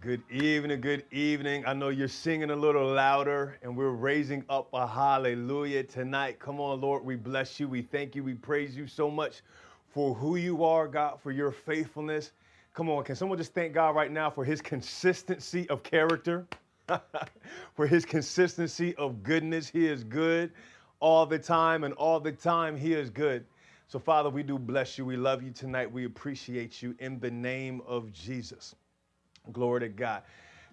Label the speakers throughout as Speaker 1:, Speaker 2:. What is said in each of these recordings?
Speaker 1: Good evening, good evening. I know you're singing a little louder and we're raising up a hallelujah tonight. Come on, Lord, we bless you. We thank you. We praise you so much for who you are, God, for your faithfulness. Come on, can someone just thank God right now for his consistency of character, for his consistency of goodness? He is good all the time, and all the time, he is good. So, Father, we do bless you. We love you tonight. We appreciate you in the name of Jesus. Glory to God.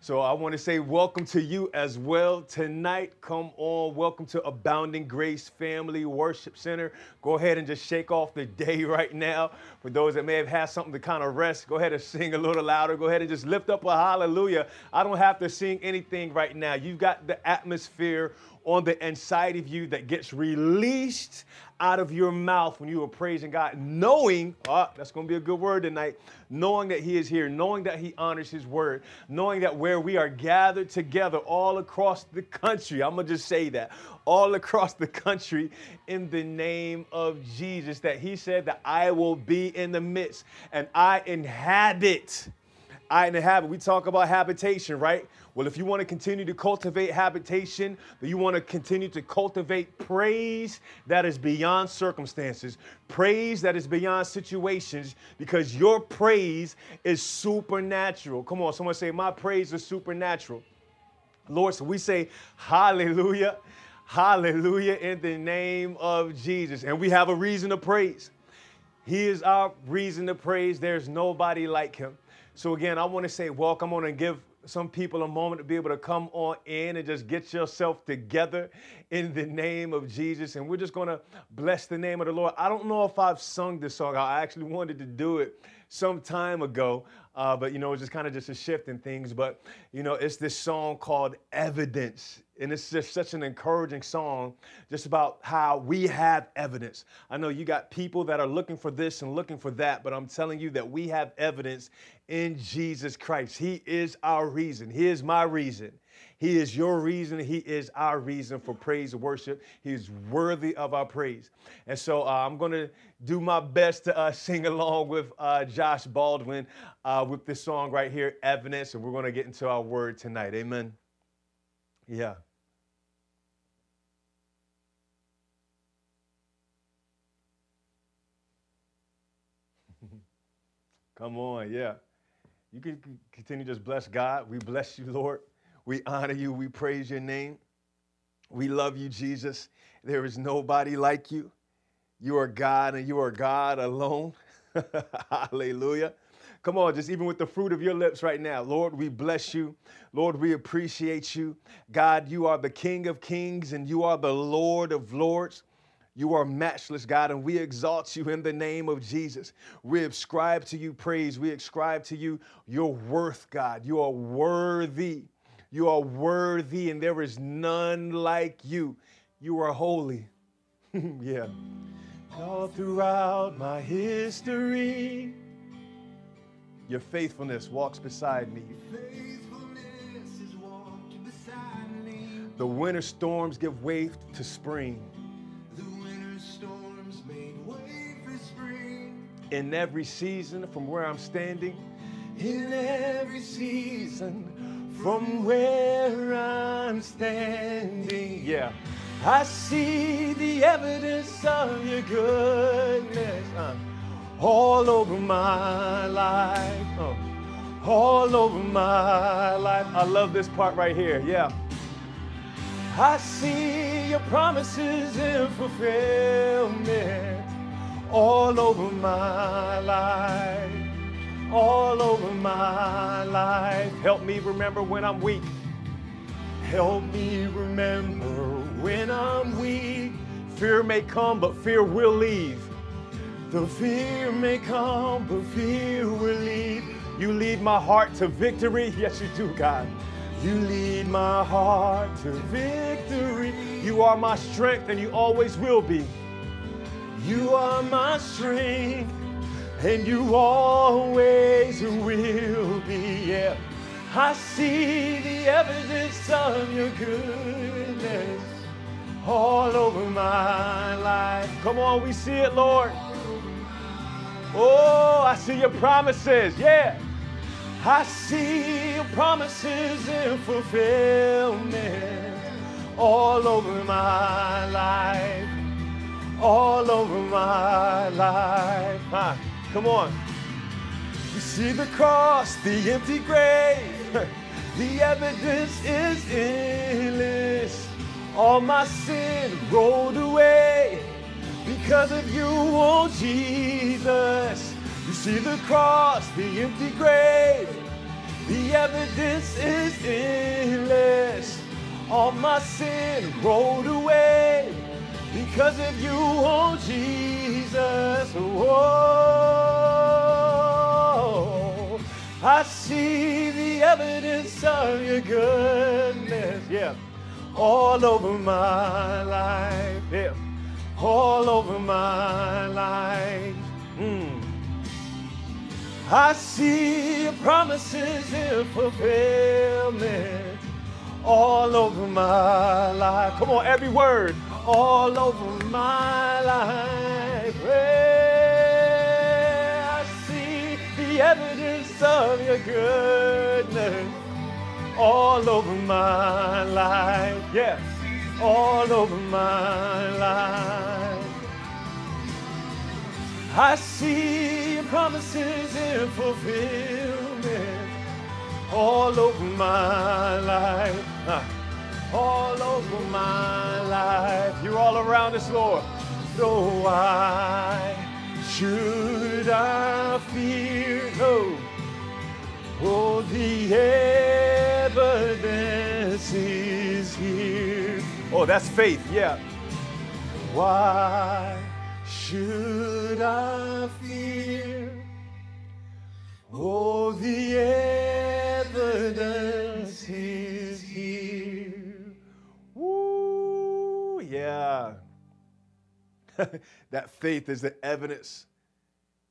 Speaker 1: So I want to say welcome to you as well tonight. Come on, welcome to Abounding Grace Family Worship Center. Go ahead and just shake off the day right now. For those that may have had something to kind of rest, go ahead and sing a little louder. Go ahead and just lift up a hallelujah. I don't have to sing anything right now. You've got the atmosphere on the inside of you that gets released out of your mouth when you are praising God, knowing, oh, that's going to be a good word tonight, knowing that He is here, knowing that He honors His word, knowing that where we are gathered together all across the country, I'm going to just say that, all across the country in the name of Jesus, that He said that I will be in the midst and I inhabit. I inhabit. We talk about habitation, right? Well, if you want to continue to cultivate habitation, that you want to continue to cultivate praise that is beyond circumstances, praise that is beyond situations, because your praise is supernatural. Come on, someone say, My praise is supernatural. Lord, so we say, Hallelujah, Hallelujah, in the name of Jesus. And we have a reason to praise. He is our reason to praise. There's nobody like him. So again, I want to say welcome on and give some people a moment to be able to come on in and just get yourself together in the name of Jesus. And we're just going to bless the name of the Lord. I don't know if I've sung this song. I actually wanted to do it some time ago, uh, but you know, it's just kind of just a shift in things. But you know, it's this song called Evidence. And it's just such an encouraging song, just about how we have evidence. I know you got people that are looking for this and looking for that, but I'm telling you that we have evidence in Jesus Christ. He is our reason. He is my reason. He is your reason. He is our reason for praise and worship. He is worthy of our praise. And so uh, I'm going to do my best to uh, sing along with uh, Josh Baldwin uh, with this song right here, Evidence. And we're going to get into our word tonight. Amen. Yeah. Come on, yeah. You can continue just bless God. We bless you, Lord. We honor you. We praise your name. We love you, Jesus. There is nobody like you. You are God and you are God alone. Hallelujah. Come on, just even with the fruit of your lips right now. Lord, we bless you. Lord, we appreciate you. God, you are the King of kings and you are the Lord of lords. You are matchless, God, and we exalt you in the name of Jesus. We ascribe to you praise. We ascribe to you your worth, God. You are worthy. You are worthy, and there is none like you. You are holy. yeah. All throughout my history, your faithfulness walks beside me. Beside me. The winter storms give way to spring. spring. in every season from where I'm standing. In every season from where I'm standing. Yeah. I see the evidence of your goodness uh, all over my life. Uh, all over my life. I love this part right here. Yeah. I see your promises in fulfillment all over my life, all over my life. Help me remember when I'm weak. Help me remember when I'm weak. Fear may come, but fear will leave. The fear may come, but fear will leave. You lead my heart to victory. Yes, you do, God. You lead my heart to victory. You are my strength, and you always will be. You are my strength, and you always will be. Yeah, I see the evidence of your goodness all over my life. Come on, we see it, Lord. Oh, I see your promises. Yeah. I see your promises in fulfillment all over my life, all over my life. Huh. Come on. You see the cross, the empty grave, the evidence is endless. All my sin rolled away because of you, oh Jesus. You see the cross, the empty grave, the evidence is endless. All my sin rolled away because of you, oh Jesus. Oh, I see the evidence of your goodness, yeah, all over my life, yeah, all over my life. Mm. I see your promises in fulfillment all over my life. Come on, every word, all over my life. Yeah, I see the evidence of your goodness all over my life. Yes, all over my life. I see your promises in fulfillment all over my life. All over my life. You're all around us, Lord. So why should I fear? No. Oh, the evidence is here. Oh, that's faith, yeah. Why? should I fear? Oh, the evidence is Yeah. that faith is the evidence.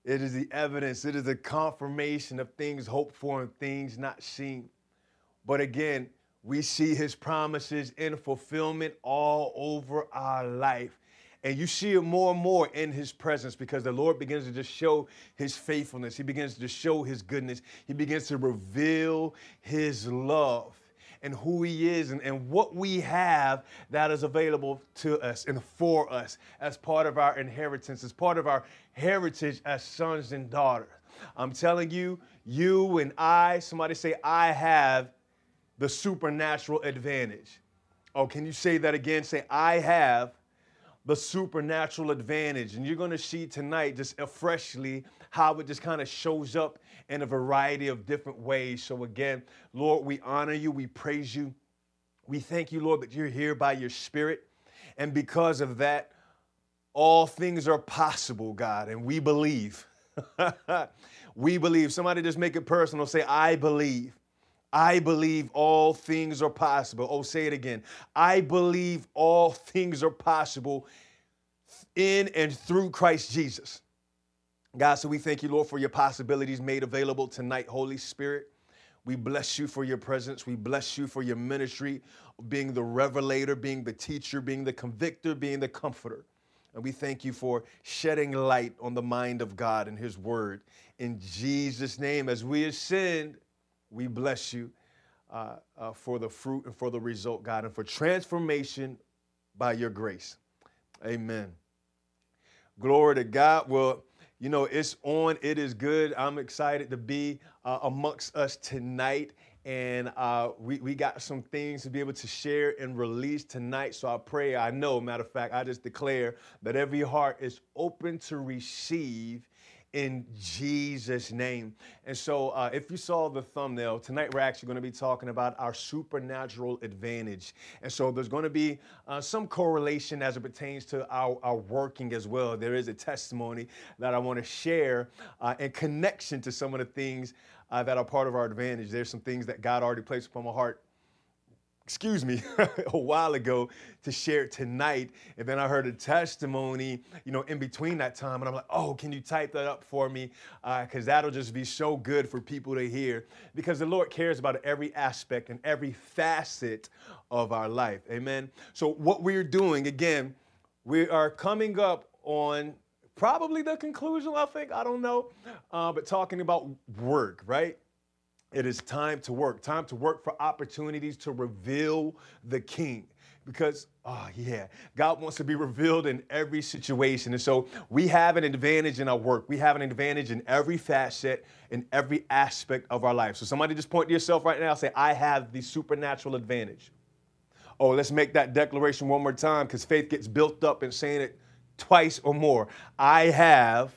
Speaker 1: It is the evidence. It is the confirmation of things hoped for and things not seen. But again, we see his promises in fulfillment all over our life. And you see it more and more in his presence because the Lord begins to just show his faithfulness. He begins to show his goodness. He begins to reveal his love and who he is and, and what we have that is available to us and for us as part of our inheritance, as part of our heritage as sons and daughters. I'm telling you, you and I, somebody say, I have the supernatural advantage. Oh, can you say that again? Say, I have the supernatural advantage. And you're going to see tonight just freshly how it just kind of shows up in a variety of different ways. So, again, Lord, we honor you, we praise you. We thank you, Lord, that you're here by your Spirit. And because of that, all things are possible, God, and we believe. we believe. Somebody just make it personal. Say, I believe. I believe all things are possible. Oh, say it again. I believe all things are possible in and through Christ Jesus. God, so we thank you, Lord, for your possibilities made available tonight, Holy Spirit. We bless you for your presence. We bless you for your ministry, being the revelator, being the teacher, being the convictor, being the comforter. And we thank you for shedding light on the mind of God and his word. In Jesus' name, as we ascend we bless you uh, uh, for the fruit and for the result, God, and for transformation by your grace. Amen. Glory to God. Well, you know, it's on. It is good. I'm excited to be uh, amongst us tonight. And uh, we, we got some things to be able to share and release tonight. So I pray, I know, matter of fact, I just declare that every heart is open to receive in Jesus' name. And so, uh, if you saw the thumbnail, tonight we're actually going to be talking about our supernatural advantage. And so, there's going to be uh, some correlation as it pertains to our, our working as well. There is a testimony that I want to share uh, in connection to some of the things uh, that are part of our advantage. There's some things that God already placed upon my heart excuse me, a while ago to share tonight. And then I heard a testimony, you know, in between that time. And I'm like, oh, can you type that up for me? Because uh, that'll just be so good for people to hear. Because the Lord cares about every aspect and every facet of our life. Amen. So, what we're doing, again, we are coming up on probably the conclusion, I think. I don't know. Uh, but talking about work, right? It is time to work, time to work for opportunities to reveal the King. Because, oh, yeah, God wants to be revealed in every situation. And so we have an advantage in our work. We have an advantage in every facet, in every aspect of our life. So somebody just point to yourself right now say, I have the supernatural advantage. Oh, let's make that declaration one more time because faith gets built up in saying it twice or more. I have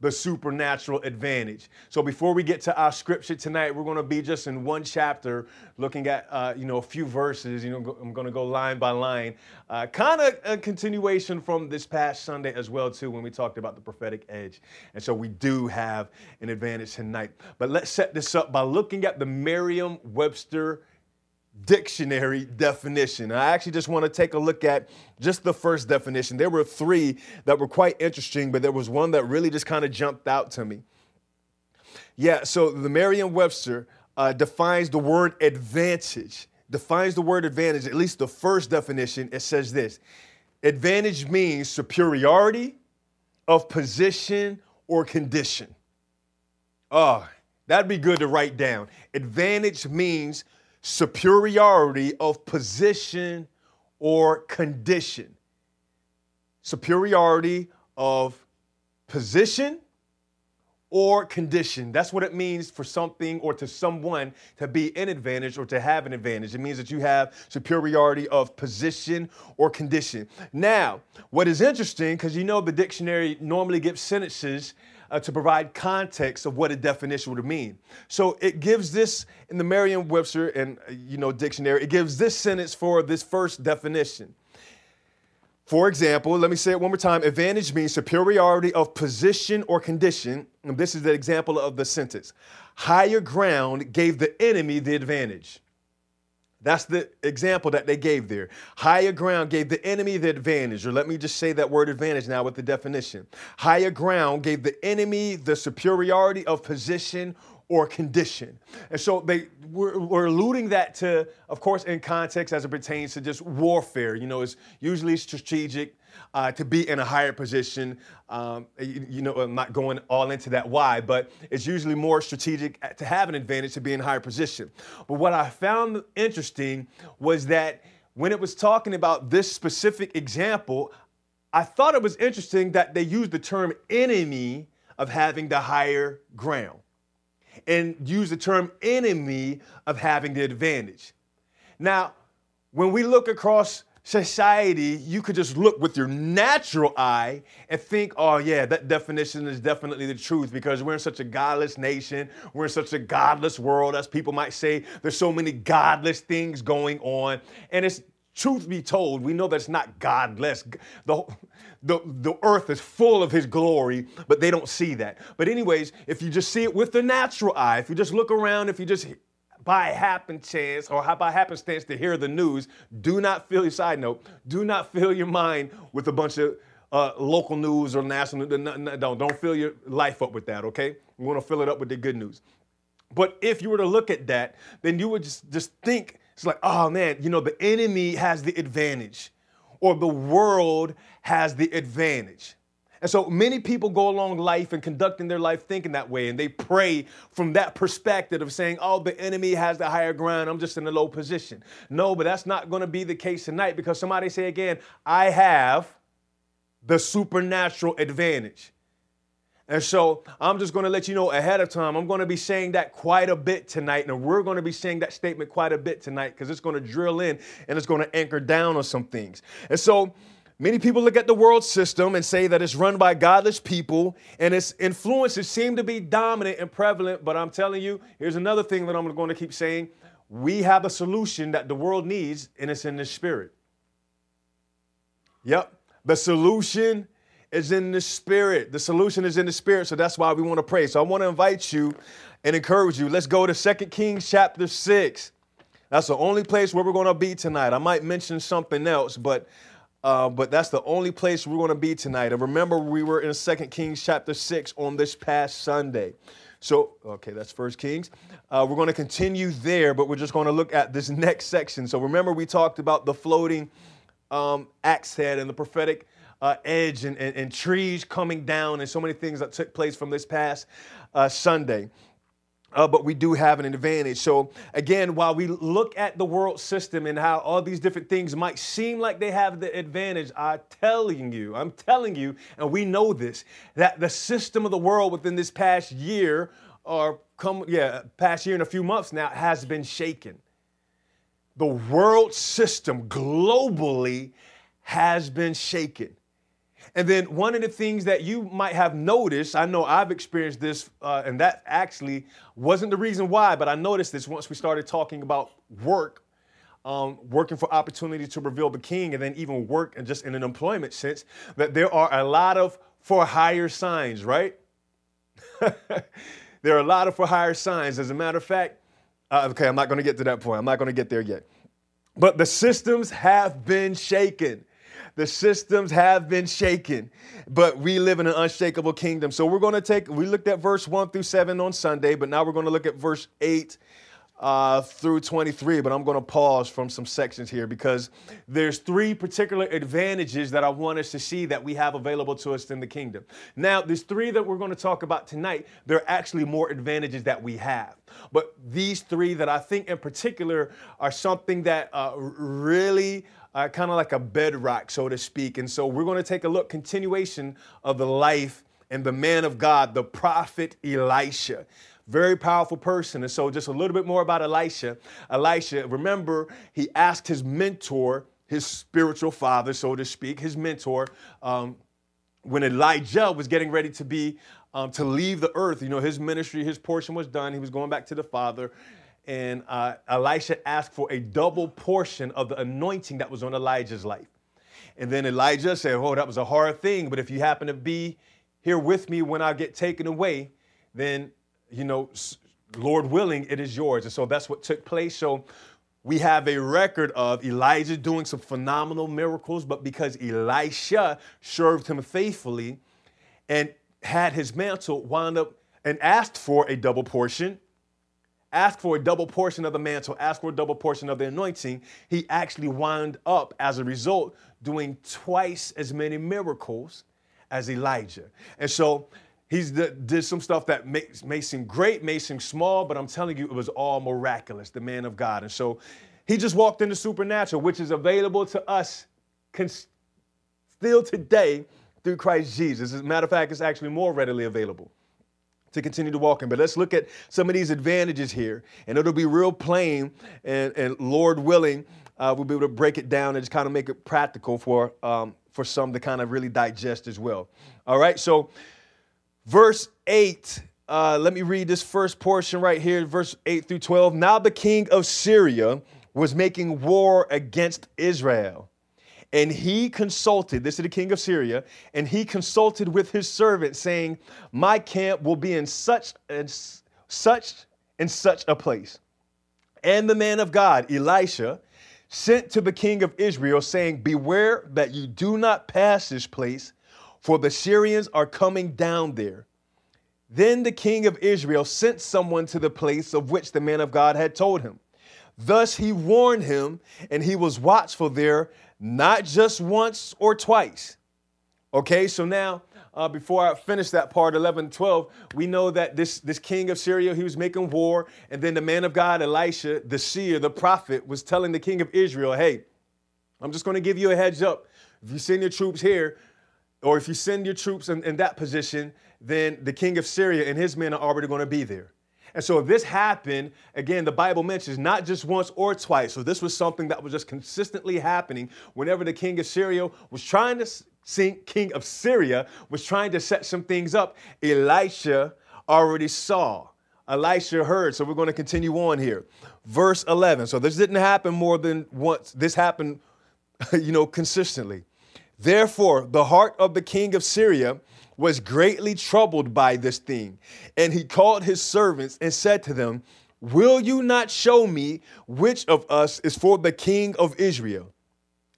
Speaker 1: the supernatural advantage. So before we get to our scripture tonight, we're going to be just in one chapter, looking at uh, you know a few verses. You know, I'm going to go line by line, uh, kind of a continuation from this past Sunday as well too, when we talked about the prophetic edge. And so we do have an advantage tonight. But let's set this up by looking at the Merriam-Webster dictionary definition. I actually just want to take a look at just the first definition. There were three that were quite interesting, but there was one that really just kind of jumped out to me. Yeah, so the Merriam Webster uh, defines the word advantage, defines the word advantage, at least the first definition. It says this advantage means superiority of position or condition. Oh, that'd be good to write down. Advantage means superiority of position or condition. Superiority of position or condition. That's what it means for something or to someone to be an advantage or to have an advantage. It means that you have superiority of position or condition. Now, what is interesting, because you know the dictionary normally gives sentences uh, to provide context of what a definition would mean. So it gives this in the Merriam-Webster and uh, you know dictionary. It gives this sentence for this first definition. For example, let me say it one more time. Advantage means superiority of position or condition. And this is the example of the sentence. Higher ground gave the enemy the advantage. That's the example that they gave there. Higher ground gave the enemy the advantage, or let me just say that word advantage now with the definition. Higher ground gave the enemy the superiority of position or condition. And so they were, were, alluding that to, of course, in context as it pertains to just warfare. You know, it's usually strategic uh, to be in a higher position. Um, you, you, know, I'm not going all into that why, but it's usually more strategic to have an advantage to be in higher position. But what I found interesting was that when it was talking about this specific example, I thought it was interesting that they used the term enemy of having the higher ground and use the term enemy of having the advantage. Now, when we look across society, you could just look with your natural eye and think, oh, yeah, that definition is definitely the truth because we're in such a godless nation. We're in such a godless world, as people might say. There's so many godless things going on. And it's truth be told, we know that's not godless. The, the, the earth is full of his glory, but they don't see that. But, anyways, if you just see it with the natural eye, if you just look around, if you just by happen chance or by happenstance to hear the news, do not fill your side note, do not fill your mind with a bunch of uh, local news or national. Don't don't fill your life up with that. Okay, we want to fill it up with the good news. But if you were to look at that, then you would just just think it's like, oh man, you know, the enemy has the advantage, or the world has the advantage. And so many people go along life and conducting their life thinking that way, and they pray from that perspective of saying, oh, the enemy has the higher ground, I'm just in a low position. No, but that's not going to be the case tonight because somebody say again, I have the supernatural advantage. And so I'm just going to let you know ahead of time, I'm going to be saying that quite a bit tonight. And we're going to be saying that statement quite a bit tonight because it's going to drill in and it's going to anchor down on some things. And so, Many people look at the world system and say that it's run by godless people and its influences seem to be dominant and prevalent. But I'm telling you, here's another thing that I'm going to keep saying. We have a solution that the world needs, and it's in the spirit. Yep. The solution is in the spirit. The solution is in the spirit. So that's why we want to pray. So I want to invite you and encourage you. Let's go to 2 Kings chapter 6. That's the only place where we're going to be tonight. I might mention something else, but uh, but that's the only place we're going to be tonight. And remember, we were in 2 Kings chapter 6 on this past Sunday. So, okay, that's First Kings. Uh, we're going to continue there, but we're just going to look at this next section. So, remember, we talked about the floating um, axe head and the prophetic uh, edge and, and, and, trees coming down and so many things that took place from this past uh, Sunday. uh, but we do have an advantage. So, again, while we look at the world system and how all these different things might seem like they have the advantage, I'm telling you, I'm telling you, and we know this, that the system of the world within this past year, or come, yeah, past year and a few months now, has been shaken. The world system globally has been shaken. And then one of the things that you might have noticed, I know I've experienced this, uh, and that actually wasn't the reason why, but I noticed this once we started talking about work, um, working for opportunity to reveal the king, and then even work and just in an employment sense, that there are a lot of for hire signs, right? there are a lot of for hire signs. As a matter of fact, uh, okay, I'm not going to get to that point. I'm not going to get there yet. But the systems have been shaken. The systems have been shaken, but we live in an unshakable kingdom. So we're going to take, we looked at verse 1 through 7 on Sunday, but now we're going to look at verse 8 uh, through 23, but I'm going to pause from some sections here because there's three particular advantages that I want us to see that we have available to us in the kingdom. Now, there's three that we're going to talk about tonight. There are actually more advantages that we have, but these three that I think in particular are something that uh, really uh, kind of like a bedrock, so to speak. And so we're going to take a look, continuation of the life and the man of God, the prophet Elisha. Very powerful person. And so, just a little bit more about Elisha. Elisha, remember, he asked his mentor, his spiritual father, so to speak, his mentor, um, when Elijah was getting ready to be um, to leave the earth, you know, his ministry, his portion was done. He was going back to the Father and uh, Elisha asked for a double portion of the anointing that was on Elijah's life. And then Elijah said, Oh, that was a hard thing, but if you happen to be here with me when I get taken away, then, you know, Lord willing, it is yours. And so that's what took place. So we have a record of Elijah doing some phenomenal miracles, but because Elisha served him faithfully and had his mantle wound up and asked for a double portion, ask for a double portion of the mantle, ask for a double portion of the anointing, he actually wound up, as a result, doing twice as many miracles as Elijah. And so he's did some stuff that may, may seem great, may seem small, but I'm telling you, it was all miraculous, the man of God. And so he just walked into supernatural, which is available to us still today through Christ Jesus. As a matter of fact, it's actually more readily available to continue to walk in. But let's look at some of these advantages here, and it'll be real plain. And, and Lord willing, uh, we'll be able to break it down and just kind of make it practical for um, for some to kind of really digest as well. All right, so verse eight. Uh, let me read this first portion right here, verse 8 through 12. Now the king of Syria was making war against Israel. And he consulted, this is the king of Syria, and he consulted with his servant, saying, My camp will be in such and such and such a place. And the man of God, Elisha, sent to the king of Israel, saying, Beware that you do not pass this place, for the Syrians are coming down there. Then the king of Israel sent someone to the place of which the man of God had told him. Thus he warned him, and he was watchful there not just once or twice. Okay, so now uh, before I finish that part, 11 12, we know that this, this king of Syria, he was making war. And then the man of God, Elisha, the seer, the prophet, was telling the king of Israel, hey, I'm just going to give you a heads up. If you send your troops here, or if you send your troops in, in that position, then the king of Syria and his men are already going to be there. And so this happened, again, the Bible mentions not just once or twice. So this was something that was just consistently happening whenever the king of Syria was trying to king of Syria was trying to set some things up. Elisha already saw. Elisha heard. So we're going to continue on here. Verse 11. So this didn't happen more than once. This happened, you know, consistently. Therefore, the heart of the king of Syria was greatly troubled by this thing. And he called his servants and said to them, Will you not show me which of us is for the king of Israel?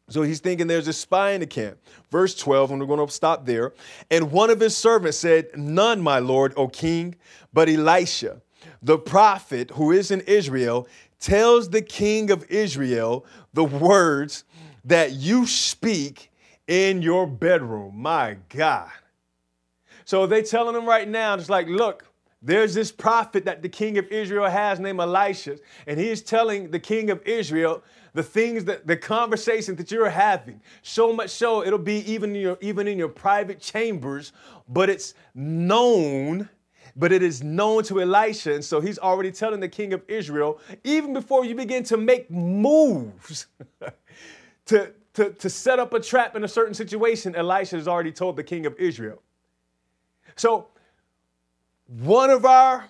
Speaker 1: So he's thinking there's a spy in the camp. Verse 12, and we're going to stop there. And one of his servants said, None, my lord, O king, but Elisha, the prophet who is in Israel, tells the king of Israel the words that you speak in your bedroom. My God. So they telling him right now, just like, look, there's this prophet that the king of Israel has named Elisha, and he is telling the king of Israel the things that the conversation that you're having. So much so it'll be even in your even in your private chambers, but it's known, but it is known to Elisha. And so he's already telling the king of Israel, even before you begin to make moves to, to, to set up a trap in a certain situation, Elisha has already told the king of Israel. So one of our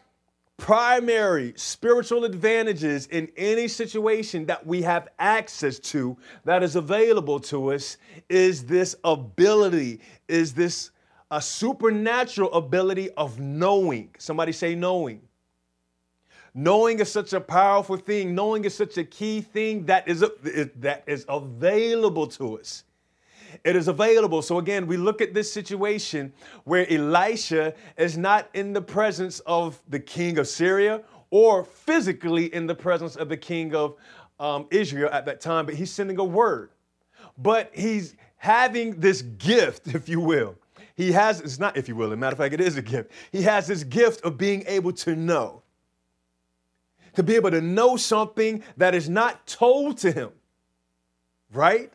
Speaker 1: primary spiritual advantages in any situation that we have access to that is available to us is this ability, is this a supernatural ability of knowing. Somebody say knowing. Knowing is such a powerful thing. Knowing is such a key thing that is, that is available to us. It is available. So again, we look at this situation where Elisha is not in the presence of the king of Syria or physically in the presence of the king of um, Israel at that time, but he's sending a word. But he's having this gift, if you will. He has, it's not if you will, as a matter of fact, it is a gift. He has this gift of being able to know, to be able to know something that is not told to him, right?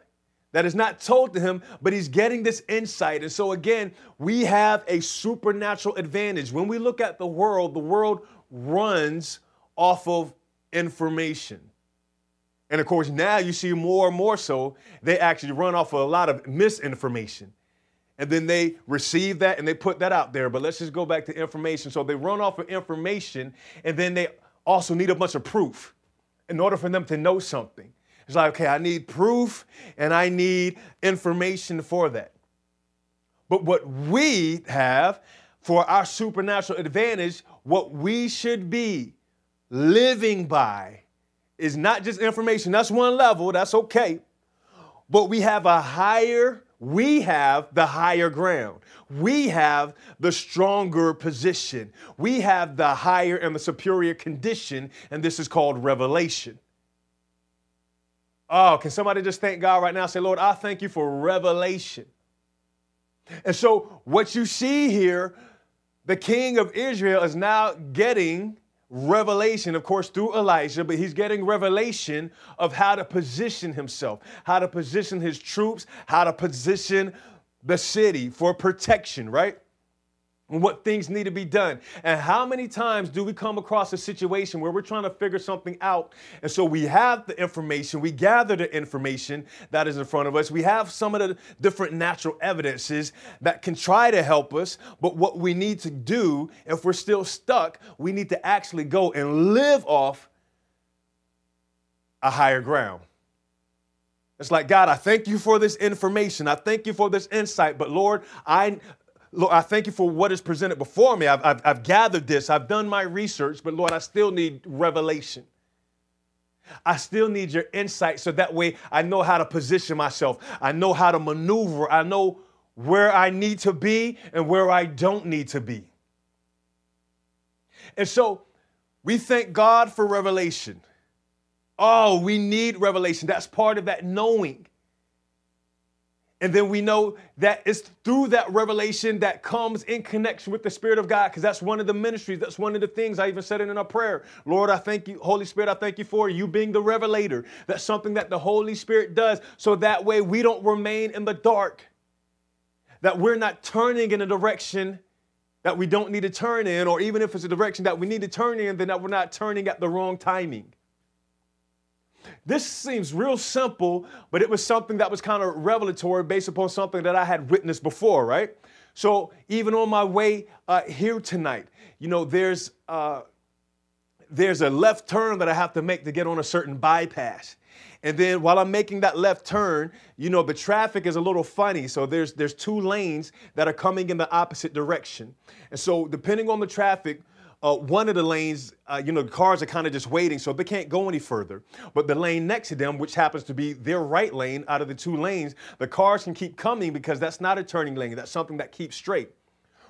Speaker 1: That is not told to him, but he's getting this insight. And so, again, we have a supernatural advantage. When we look at the world, the world runs off of information. And of course, now you see more and more so, they actually run off of a lot of misinformation. And then they receive that and they put that out there. But let's just go back to information. So they run off of information and then they also need a bunch of proof in order for them to know something. It's like, okay, I need proof and I need information for that. But what we have for our supernatural advantage, what we should be living by is not just information. That's one level, that's okay. But we have a higher, we have the higher ground. We have the stronger position. We have the higher and the superior condition, and this is called revelation. Oh, can somebody just thank God right now? Say, Lord, I thank you for revelation. And so, what you see here, the king of Israel is now getting revelation, of course, through Elijah, but he's getting revelation of how to position himself, how to position his troops, how to position the city for protection, right? What things need to be done. And how many times do we come across a situation where we're trying to figure something out? And so we have the information, we gather the information that is in front of us, we have some of the different natural evidences that can try to help us. But what we need to do, if we're still stuck, we need to actually go and live off a higher ground. It's like, God, I thank you for this information. I thank you for this insight. But Lord, I Lord, I thank you for what is presented before me. I've, I've, I've, gathered this, I've done my research, but Lord, I still need revelation. I still need your insight so that way I know how to position myself. I know how to maneuver. I know where I need to be and where I don't need to be. And so we thank God for revelation. Oh, we need revelation. That's part of that knowing. And then we know that it's through that revelation that comes in connection with the Spirit of God, because that's one of the ministries. That's one of the things I even said in our prayer. Lord, I thank you, Holy Spirit, I thank you for you being the revelator. That's something that the Holy Spirit does, so that way we don't remain in the dark, that we're not turning in a direction that we don't need to turn in, or even if it's a direction that we need to turn in, then that we're not turning at the wrong timing. This seems real simple, but it was something that was kind of revelatory based upon something that I had witnessed before, right? So even on my way uh, here tonight, you know, there's uh, there's a left turn that I have to make to get on a certain bypass. And then while I'm making that left turn, you know, the traffic is a little funny. So there's there's two lanes that are coming in the opposite direction. And so depending on the traffic, uh, one of the lanes, uh, you know, the cars are kind of just waiting, so they can't go any further. But the lane next to them, which happens to be their right lane out of the two lanes, the cars can keep coming because that's not a turning lane. That's something that keeps straight.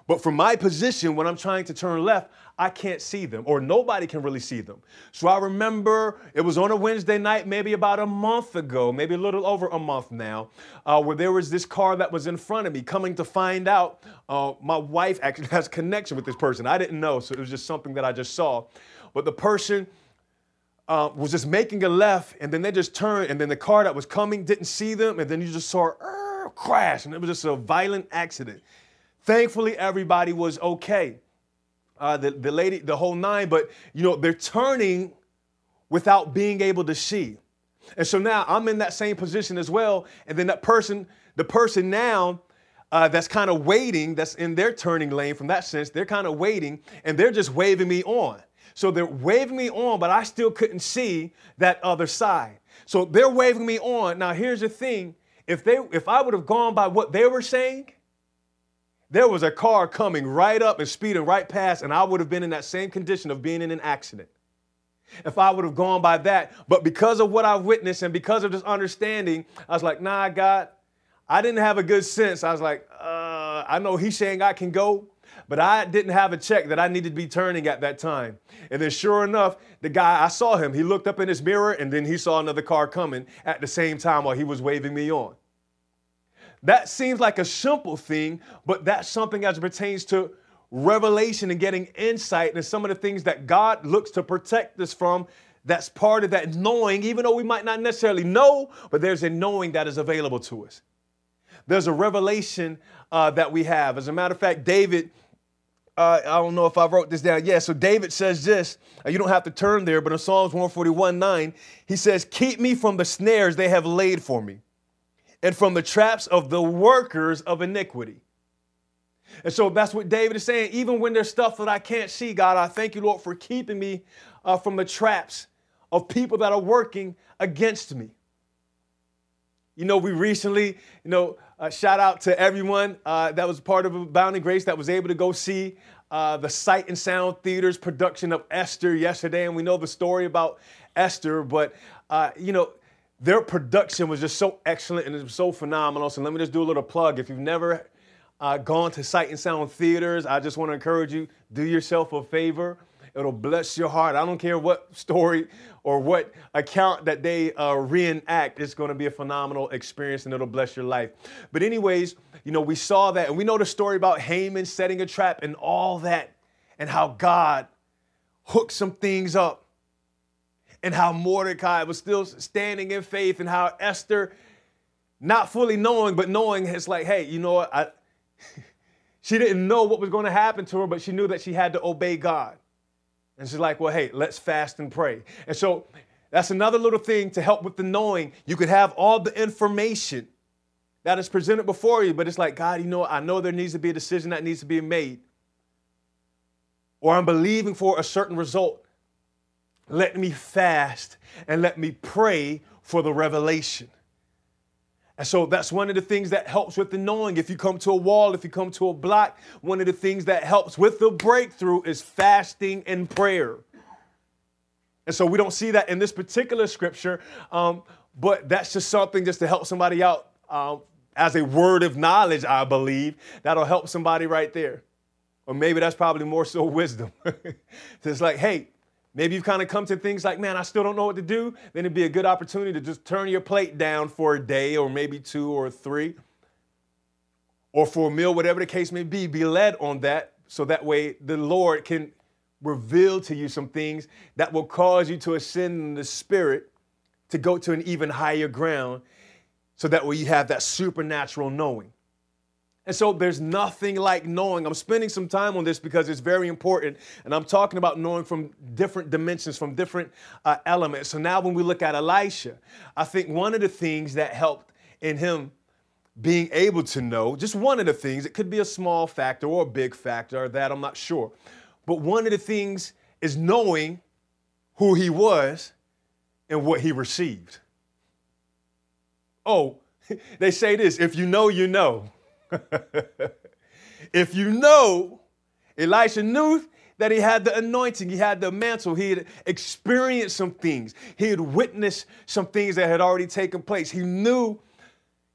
Speaker 1: But from my position, when I'm trying to turn left, I can't see them, or nobody can really see them. So I remember it was on a Wednesday night, maybe about a month ago, maybe a little over a month now, uh, where there was this car that was in front of me. Coming to find out, uh, my wife actually has connection with this person. I didn't know, so it was just something that I just saw. But the person uh, was just making a left, and then they just turned, and then the car that was coming didn't see them, and then you just saw a crash, and it was just a violent accident. Thankfully, everybody was okay. Uh, the, the lady, the whole nine, but you know, they're turning without being able to see. And so now I'm in that same position as well. And then that person, the person now uh, that's kind of waiting, that's in their turning lane from that sense, they're kind of waiting and they're just waving me on. So they're waving me on, but I still couldn't see that other side. So they're waving me on. Now here's the thing. If they if I would have gone by what they were saying, there was a car coming right up and speeding right past, and I would have been in that same condition of being in an accident. If I would have gone by that, but because of what I've witnessed and because of this understanding, I was like, nah, God, I didn't have a good sense. I was like, uh, I know he's saying I can go, but I didn't have a check that I needed to be turning at that time. And then, sure enough, the guy, I saw him. He looked up in his mirror and then he saw another car coming at the same time while he was waving me on. That seems like a simple thing, but that's something as pertains to revelation and getting insight and some of the things that God looks to protect us from. That's part of that knowing, even though we might not necessarily know, but there's a knowing that is available to us. There's a revelation uh, that we have. As a matter of fact, David uh, I don't know if I wrote this down. Yeah, so David says this. Uh, you don't have to turn there, but in Psalms 141 9, he says, Keep me from the snares they have laid for me and from the traps of the workers of iniquity. And so that's what David is saying. Even when there's stuff that I can't see, God, I thank you, Lord, for keeping me uh, from the traps of people that are working against me. You know, we recently, you know, uh, shout out to everyone uh, that was part of Abounding Grace that was able to go see uh, the Sight and Sound Theater's production of Esther yesterday. And we know the story about Esther, but, uh, you know, their production was just so excellent and it was so phenomenal. So let me just do a little plug. If you've never uh, gone to Sight and Sound Theaters, I just want to encourage you, do yourself a favor. It'll bless your heart. I don't care what story or what account that they uh, reenact. It's going to be a phenomenal experience and it'll bless your life. But, anyways, you know, we saw that and we know the story about Haman setting a trap and all that and how God hooked some things up and how Mordecai was still standing in faith and how Esther, not fully knowing, but knowing it's like, hey, you know what? I, she didn't know what was going to happen to her, but she knew that she had to obey God. And she's like, well, hey, let's fast and pray. And so that's another little thing to help with the knowing. You could have all the information that is presented before you, but it's like, God, you know, I know there needs to be a decision that needs to be made. Or I'm believing for a certain result. Let me fast and let me pray for the revelation. And so that's one of the things that helps with the knowing. If you come to a wall, if you come to a block, one of the things that helps with the breakthrough is fasting and prayer. And so we don't see that in this particular scripture, um, but that's just something just to help somebody out um, as a word of knowledge, I believe. That'll help somebody right there. Or maybe that's probably more so wisdom. it's like, hey, Maybe you've kind of come to things like, man, I still don't know what to do. Then it'd be a good opportunity to just turn your plate down for a day or maybe two or three or for a meal, whatever the case may be. Be led on that so that way the Lord can reveal to you some things that will cause you to ascend in the spirit to go to an even higher ground so that way you have that supernatural knowing. And so there's nothing like knowing. I'm spending some time on this because it's very important. And I'm talking about knowing from different dimensions, from different uh, elements. So now when we look at Elisha, I think one of the things that helped in him being able to know, just one of the things, it could be a small factor or a big factor, that I'm not sure. But one of the things is knowing who he was and what he received. Oh, they say this if you know, you know. if you know, Elisha knew that he had the anointing, he had the mantle, he had experienced some things, he had witnessed some things that had already taken place. He knew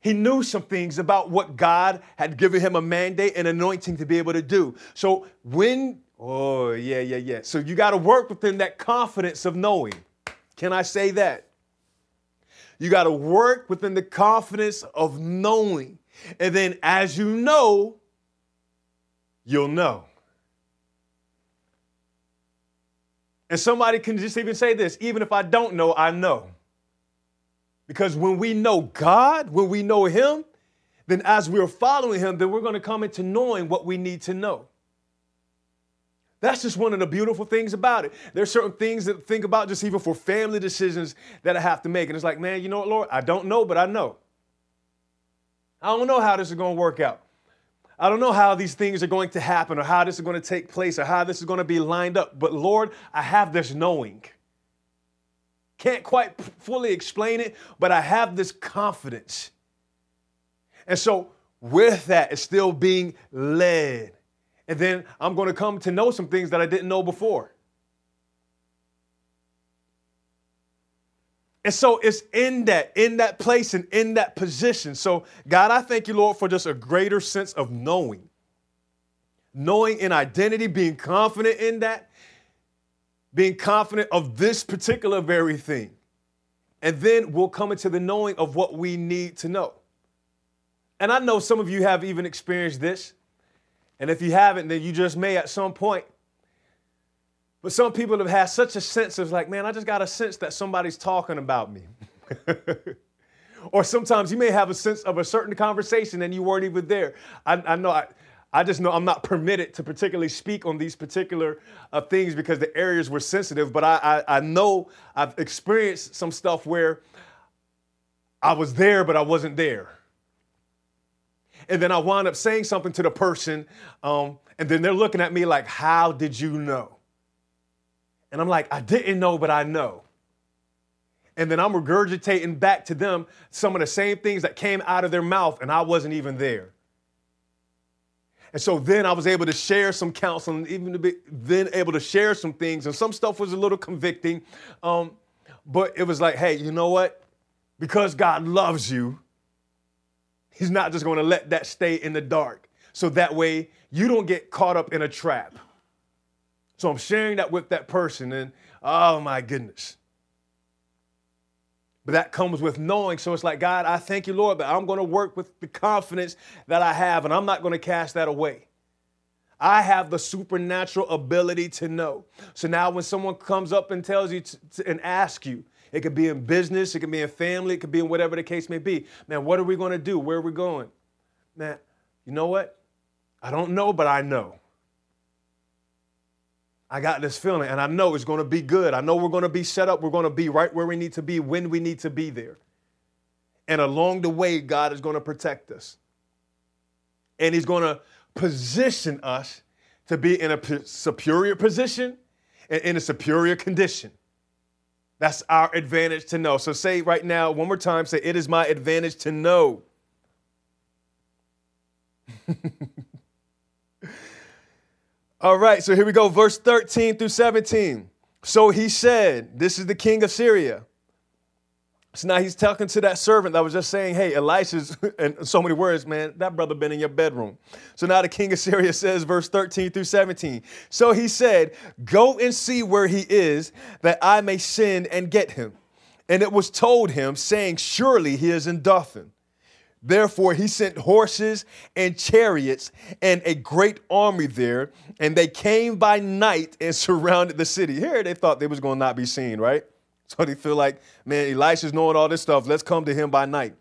Speaker 1: He knew some things about what God had given him a mandate and anointing to be able to do. So when, oh, yeah, yeah, yeah. So you got to work within that confidence of knowing. Can I say that? You got to work within the confidence of knowing. And then as you know, you'll know. And somebody can just even say this even if I don't know, I know. Because when we know God, when we know Him, then as we're following Him, then we're going to come into knowing what we need to know. That's just one of the beautiful things about it. There's certain things that think about just even for family decisions that I have to make. And it's like, man, you know what, Lord? I don't know, but I know. I don't know how this is going to work out. I don't know how these things are going to happen or how this is going to take place or how this is going to be lined up. But Lord, I have this knowing. Can't quite fully explain it, but I have this confidence. And so, with that, it's still being led. And then I'm going to come to know some things that I didn't know before. And so it's in that, in that place and in that position. So, God, I thank you, Lord, for just a greater sense of knowing. Knowing in identity, being confident in that, being confident of this particular very thing. And then we'll come into the knowing of what we need to know. And I know some of you have even experienced this. And if you haven't, then you just may at some point. But some people have had such a sense of like, man, I just got a sense that somebody's talking about me. or sometimes you may have a sense of a certain conversation and you weren't even there. I, I know I, I just know I'm not permitted to particularly speak on these particular uh, things because the areas were sensitive. But I, I, I know I've experienced some stuff where I was there, but I wasn't there. And then I wound up saying something to the person, um, and then they're looking at me like, How did you know? And I'm like, I didn't know, but I know. And then I'm regurgitating back to them some of the same things that came out of their mouth, and I wasn't even there. And so then I was able to share some counsel and even be, then able to share some things. And some stuff was a little convicting. Um, but it was like, hey, you know what? Because God loves you, He's not just going to let that stay in the dark. So that way you don't get caught up in a trap. So I'm sharing that with that person. And oh my goodness. But that comes with knowing. So it's like, God, I thank you, Lord, that I'm going to work with the confidence that I have, and I'm not going to cast that away. I have the supernatural ability to know. So now when someone comes up and tells you to, to, and asks you, it could be in business, it could be in family, it could be in whatever the case may be. Man, what are we going to do? Where are we going? Man, you know what? I don't know, but I know. I got this feeling, and I know it's going to be good. I know we're going to be set up. We're going to be right where we need to be when we need to be there. And along the way, God is going to protect us. And He's going to position us to be in a superior position and in a superior condition. That's our advantage to know. So say right now, one more time, say, It is my advantage to know. All right, so here we go, verse 13 through 17. So he said, This is the king of Syria. So now he's talking to that servant that was just saying, Hey, Elisha's, in so many words, man, that brother been in your bedroom. So now the king of Syria says, verse 13 through 17. So he said, Go and see where he is, that I may send and get him. And it was told him, saying, Surely he is in Dothan. Therefore, he sent horses and chariots and a great army there, and they came by night and surrounded the city. Here they thought they was going to not be seen, right? So they feel like, man, Elisha's knowing all this stuff. Let's come to him by night.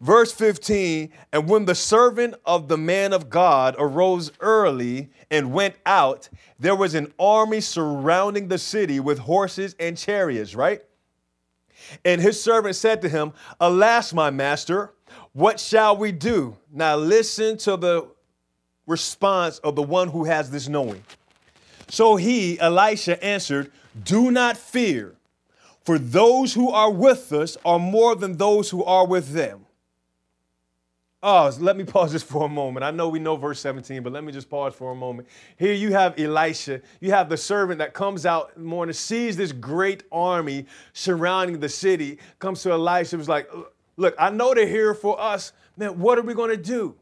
Speaker 1: Verse 15, and when the servant of the man of God arose early and went out, there was an army surrounding the city with horses and chariots, right? And his servant said to him, Alas, my master, what shall we do? Now listen to the response of the one who has this knowing. So he, Elisha, answered, Do not fear, for those who are with us are more than those who are with them. Oh, let me pause this for a moment. I know we know verse 17, but let me just pause for a moment. Here you have Elisha. You have the servant that comes out morning, sees this great army surrounding the city, comes to Elisha, was like, look, I know they're here for us. Man, what are we going to do?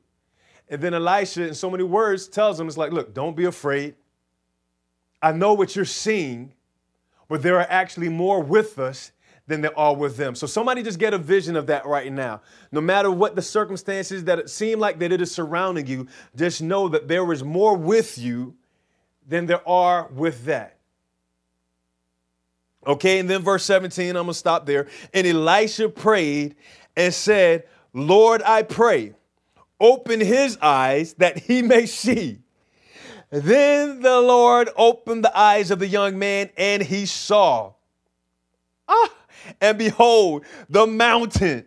Speaker 1: And then Elisha, in so many words, tells them, it's like, look, don't be afraid. I know what you're seeing, but there are actually more with us than there are with them. So somebody just get a vision of that right now. No matter what the circumstances that it seem like that it is surrounding you, just know that there is more with you than there are with that. Okay, and then verse 17, I'm gonna stop there. And Elisha prayed and said, Lord, I pray, open his eyes that he may see. Then the Lord opened the eyes of the young man, and he saw. Ah, and behold, the mountain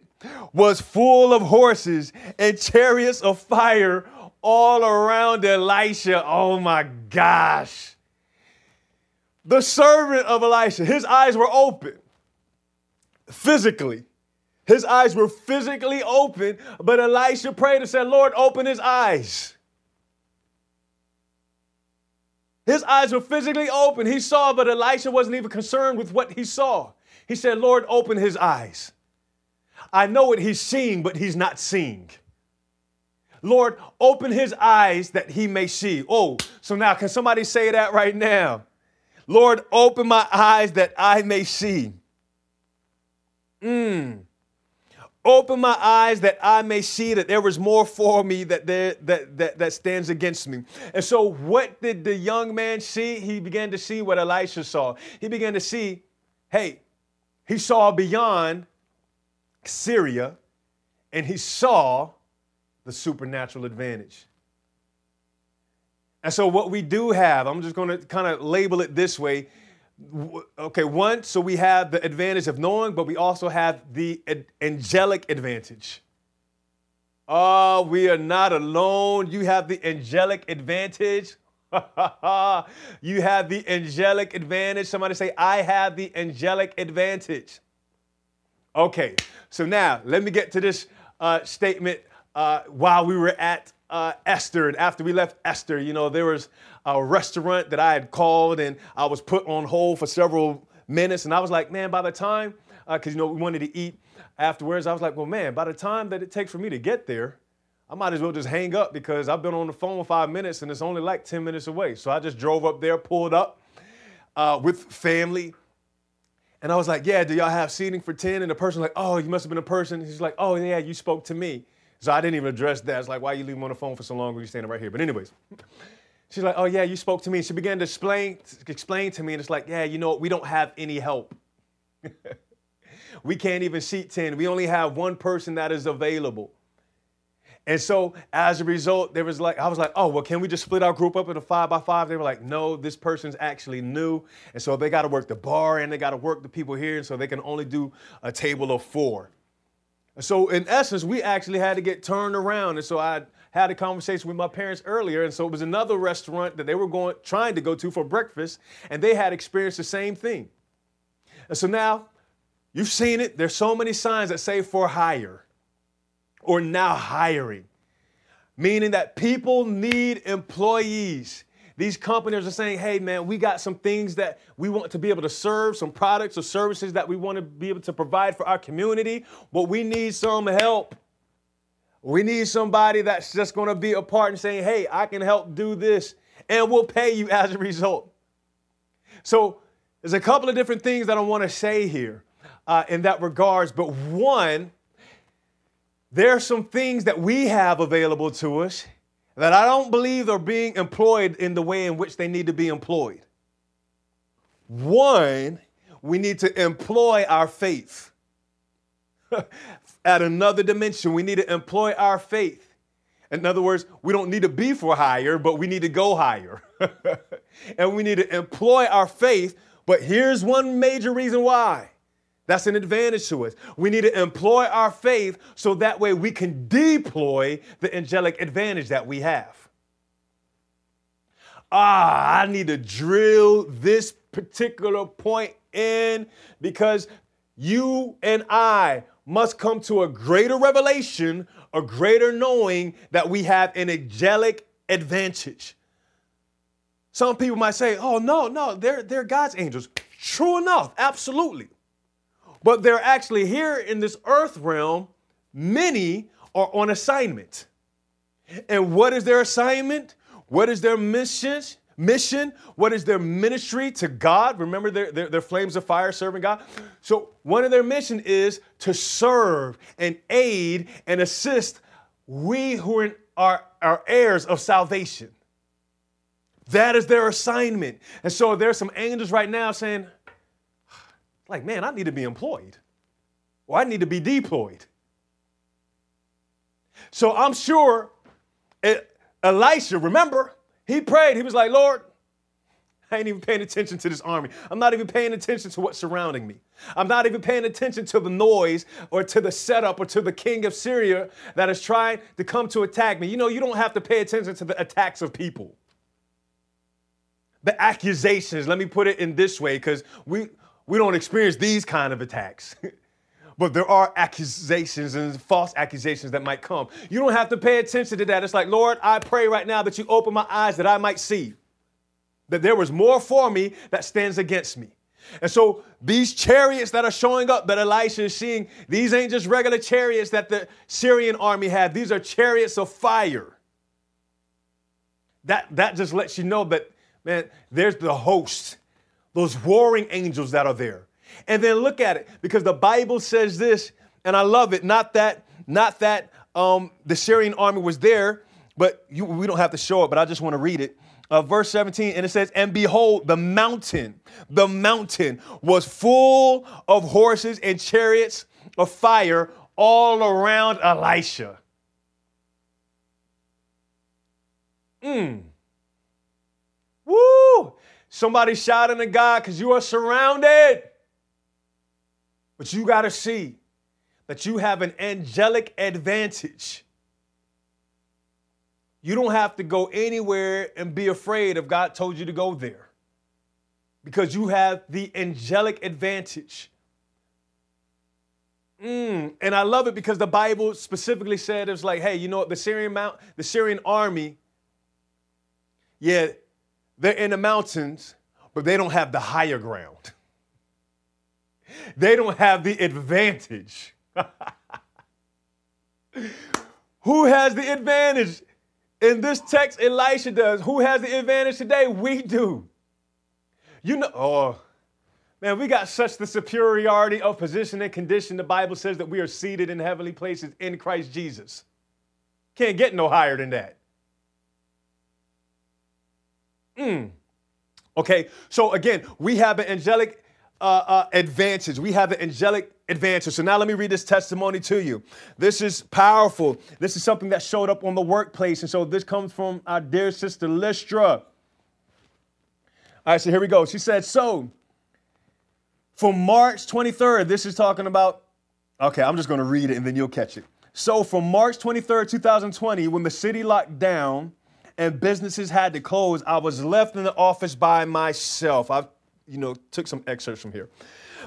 Speaker 1: was full of horses and chariots of fire all around Elisha. Oh my gosh. The servant of Elisha, his eyes were open physically. His eyes were physically open, but Elisha prayed and said, Lord, open his eyes. His eyes were physically open. He saw, but Elisha wasn't even concerned with what he saw. He said, Lord, open his eyes. I know what he's seeing, but he's not seeing. Lord, open his eyes that he may see. Oh, so now can somebody say that right now? Lord, open my eyes that I may see. Mm. Open my eyes that I may see that there is more for me that, there, that, that, that stands against me. And so, what did the young man see? He began to see what Elisha saw. He began to see, hey, he saw beyond Syria and he saw the supernatural advantage. And so, what we do have, I'm just going to kind of label it this way. Okay, one, so we have the advantage of knowing, but we also have the angelic advantage. Oh, we are not alone. You have the angelic advantage. you have the angelic advantage. Somebody say, I have the angelic advantage. Okay, so now let me get to this uh, statement uh, while we were at uh, Esther. And after we left Esther, you know, there was a restaurant that I had called and I was put on hold for several minutes. And I was like, man, by the time, because, uh, you know, we wanted to eat afterwards, I was like, well, man, by the time that it takes for me to get there, I might as well just hang up because I've been on the phone five minutes and it's only like 10 minutes away. So I just drove up there, pulled up uh, with family. And I was like, yeah, do y'all have seating for 10? And the person like, oh, you must have been a person. He's like, oh, yeah, you spoke to me. So I didn't even address that. It's like, why you leave him on the phone for so long when you're standing right here? But anyways, she's like, oh yeah, you spoke to me. She began to explain, explain to me, and it's like, yeah, you know, we don't have any help. we can't even seat 10. We only have one person that is available. And so as a result, there was like, I was like, oh, well, can we just split our group up into five by five? They were like, no, this person's actually new. And so they got to work the bar and they got to work the people here. And so they can only do a table of four. So in essence, we actually had to get turned around. And so I had a conversation with my parents earlier. And so it was another restaurant that they were going trying to go to for breakfast, and they had experienced the same thing. And so now you've seen it. There's so many signs that say for hire or now hiring, meaning that people need employees. These companies are saying, hey, man, we got some things that we want to be able to serve, some products or services that we want to be able to provide for our community, but we need some help. We need somebody that's just going to be a part and saying, hey, I can help do this, and we'll pay you as a result. So there's a couple of different things that I want to say here uh, in that regards, but one, there are some things that we have available to us that I don't believe are being employed in the way in which they need to be employed. One, we need to employ our faith. At another dimension, we need to employ our faith. In other words, we don't need to be for higher, but we need to go higher. and we need to employ our faith. But here's one major reason why that's an advantage to us. We need to employ our faith so that way we can deploy the angelic advantage that we have. Ah, I need to drill this particular point in because you and I must come to a greater revelation, a greater knowing that we have an angelic advantage. Some people might say, oh, no, no, they're, they're God's angels. True enough, absolutely but they're actually here in this earth realm many are on assignment. And what is their assignment? What is their mission? Mission? What is their ministry to God? Remember their, their, their flames of fire serving God? So, one of their mission is to serve and aid and assist we who are, are, are heirs of salvation. That is their assignment. And so there's some angels right now saying, like, man, I need to be employed. Or I need to be deployed. So I'm sure it, Elisha, remember, he prayed. He was like, Lord, I ain't even paying attention to this army. I'm not even paying attention to what's surrounding me. I'm not even paying attention to the noise or to the setup or to the king of Syria that is trying to come to attack me. You know, you don't have to pay attention to the attacks of people. The accusations, let me put it in this way, because we, we don't experience these kind of attacks. but there are accusations and false accusations that might come. You don't have to pay attention to that. It's like, Lord, I pray right now that you open my eyes that I might see that there was more for me that stands against me. And so these chariots that are showing up that Elisha is seeing, these ain't just regular chariots that the Syrian army had. These are chariots of fire. That, that just lets you know that, man, there's the host, those warring angels that are there. And then look at it, because the Bible says this, and I love it. Not that, not that um, the Syrian army was there, but you, we don't have to show it, but I just want to read it. Uh, verse 17, and it says, And behold, the mountain, the mountain was full of horses and chariots of fire all around Elisha. Mm. Woo! Somebody shouting to God because you are surrounded. But you got to see that you have an angelic advantage. You don't have to go anywhere and be afraid if God told you to go there because you have the angelic advantage. Mm, and I love it because the Bible specifically said it's like, hey, you know what? The Syrian mount, the Syrian army, yeah, they're in the mountains, but they don't have the higher ground. They don't have the advantage. Who has the advantage? In this text, Elisha does. Who has the advantage today? We do. You know, oh, man, we got such the superiority of position and condition. The Bible says that we are seated in heavenly places in Christ Jesus. Can't get no higher than that. Mm. Okay, so again, we have an angelic uh, uh, advantage. We have an angelic advantage. So now let me read this testimony to you. This is powerful. This is something that showed up on the workplace. And so this comes from our dear sister Lystra. All right, so here we go. She said, So for March 23rd, this is talking about, okay, I'm just going to read it and then you'll catch it. So from March 23rd, 2020, when the city locked down and businesses had to close, I was left in the office by myself. I've you know, took some excerpts from here.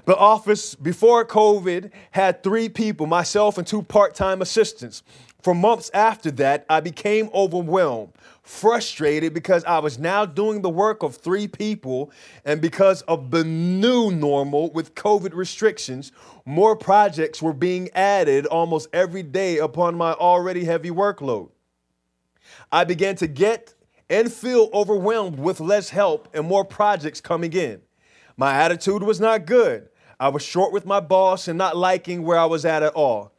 Speaker 1: The office before COVID had three people, myself and two part time assistants. For months after that, I became overwhelmed, frustrated because I was now doing the work of three people, and because of the new normal with COVID restrictions, more projects were being added almost every day upon my already heavy workload. I began to get and feel overwhelmed with less help and more projects coming in. My attitude was not good. I was short with my boss and not liking where I was at at all.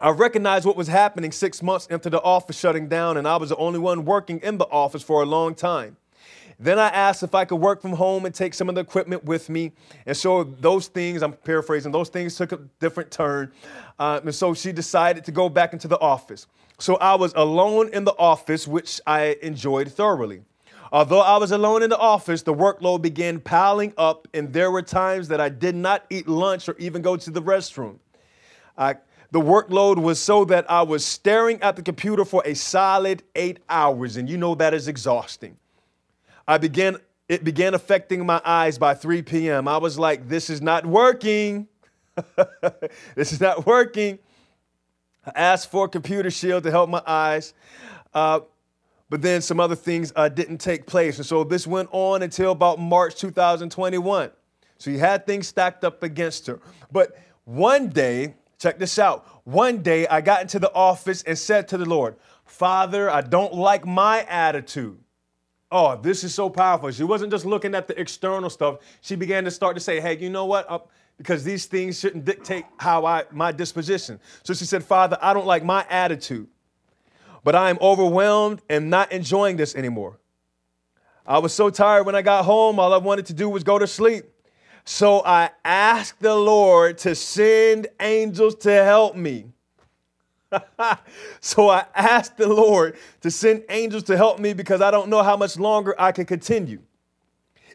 Speaker 1: I recognized what was happening six months into the office shutting down, and I was the only one working in the office for a long time. Then I asked if I could work from home and take some of the equipment with me. And so those things, I'm paraphrasing, those things took a different turn. Uh, and so she decided to go back into the office. So I was alone in the office, which I enjoyed thoroughly. Although I was alone in the office, the workload began piling up, and there were times that I did not eat lunch or even go to the restroom. I, the workload was so that I was staring at the computer for a solid eight hours, and you know that is exhausting. I began, it began affecting my eyes by 3 p.m. I was like, this is not working. this is not working. I asked for a computer shield to help my eyes. Uh, but then some other things uh, didn't take place. And so this went on until about March 2021. So you had things stacked up against her. But one day, Check this out. One day I got into the office and said to the Lord, Father, I don't like my attitude. Oh, this is so powerful. She wasn't just looking at the external stuff. She began to start to say, hey, you know what? Uh, because these things shouldn't dictate how I my disposition. So she said, Father, I don't like my attitude, but I am overwhelmed and not enjoying this anymore. I was so tired when I got home, all I wanted to do was go to sleep. So I asked the Lord to send angels to help me. so I asked the Lord to send angels to help me because I don't know how much longer I can continue.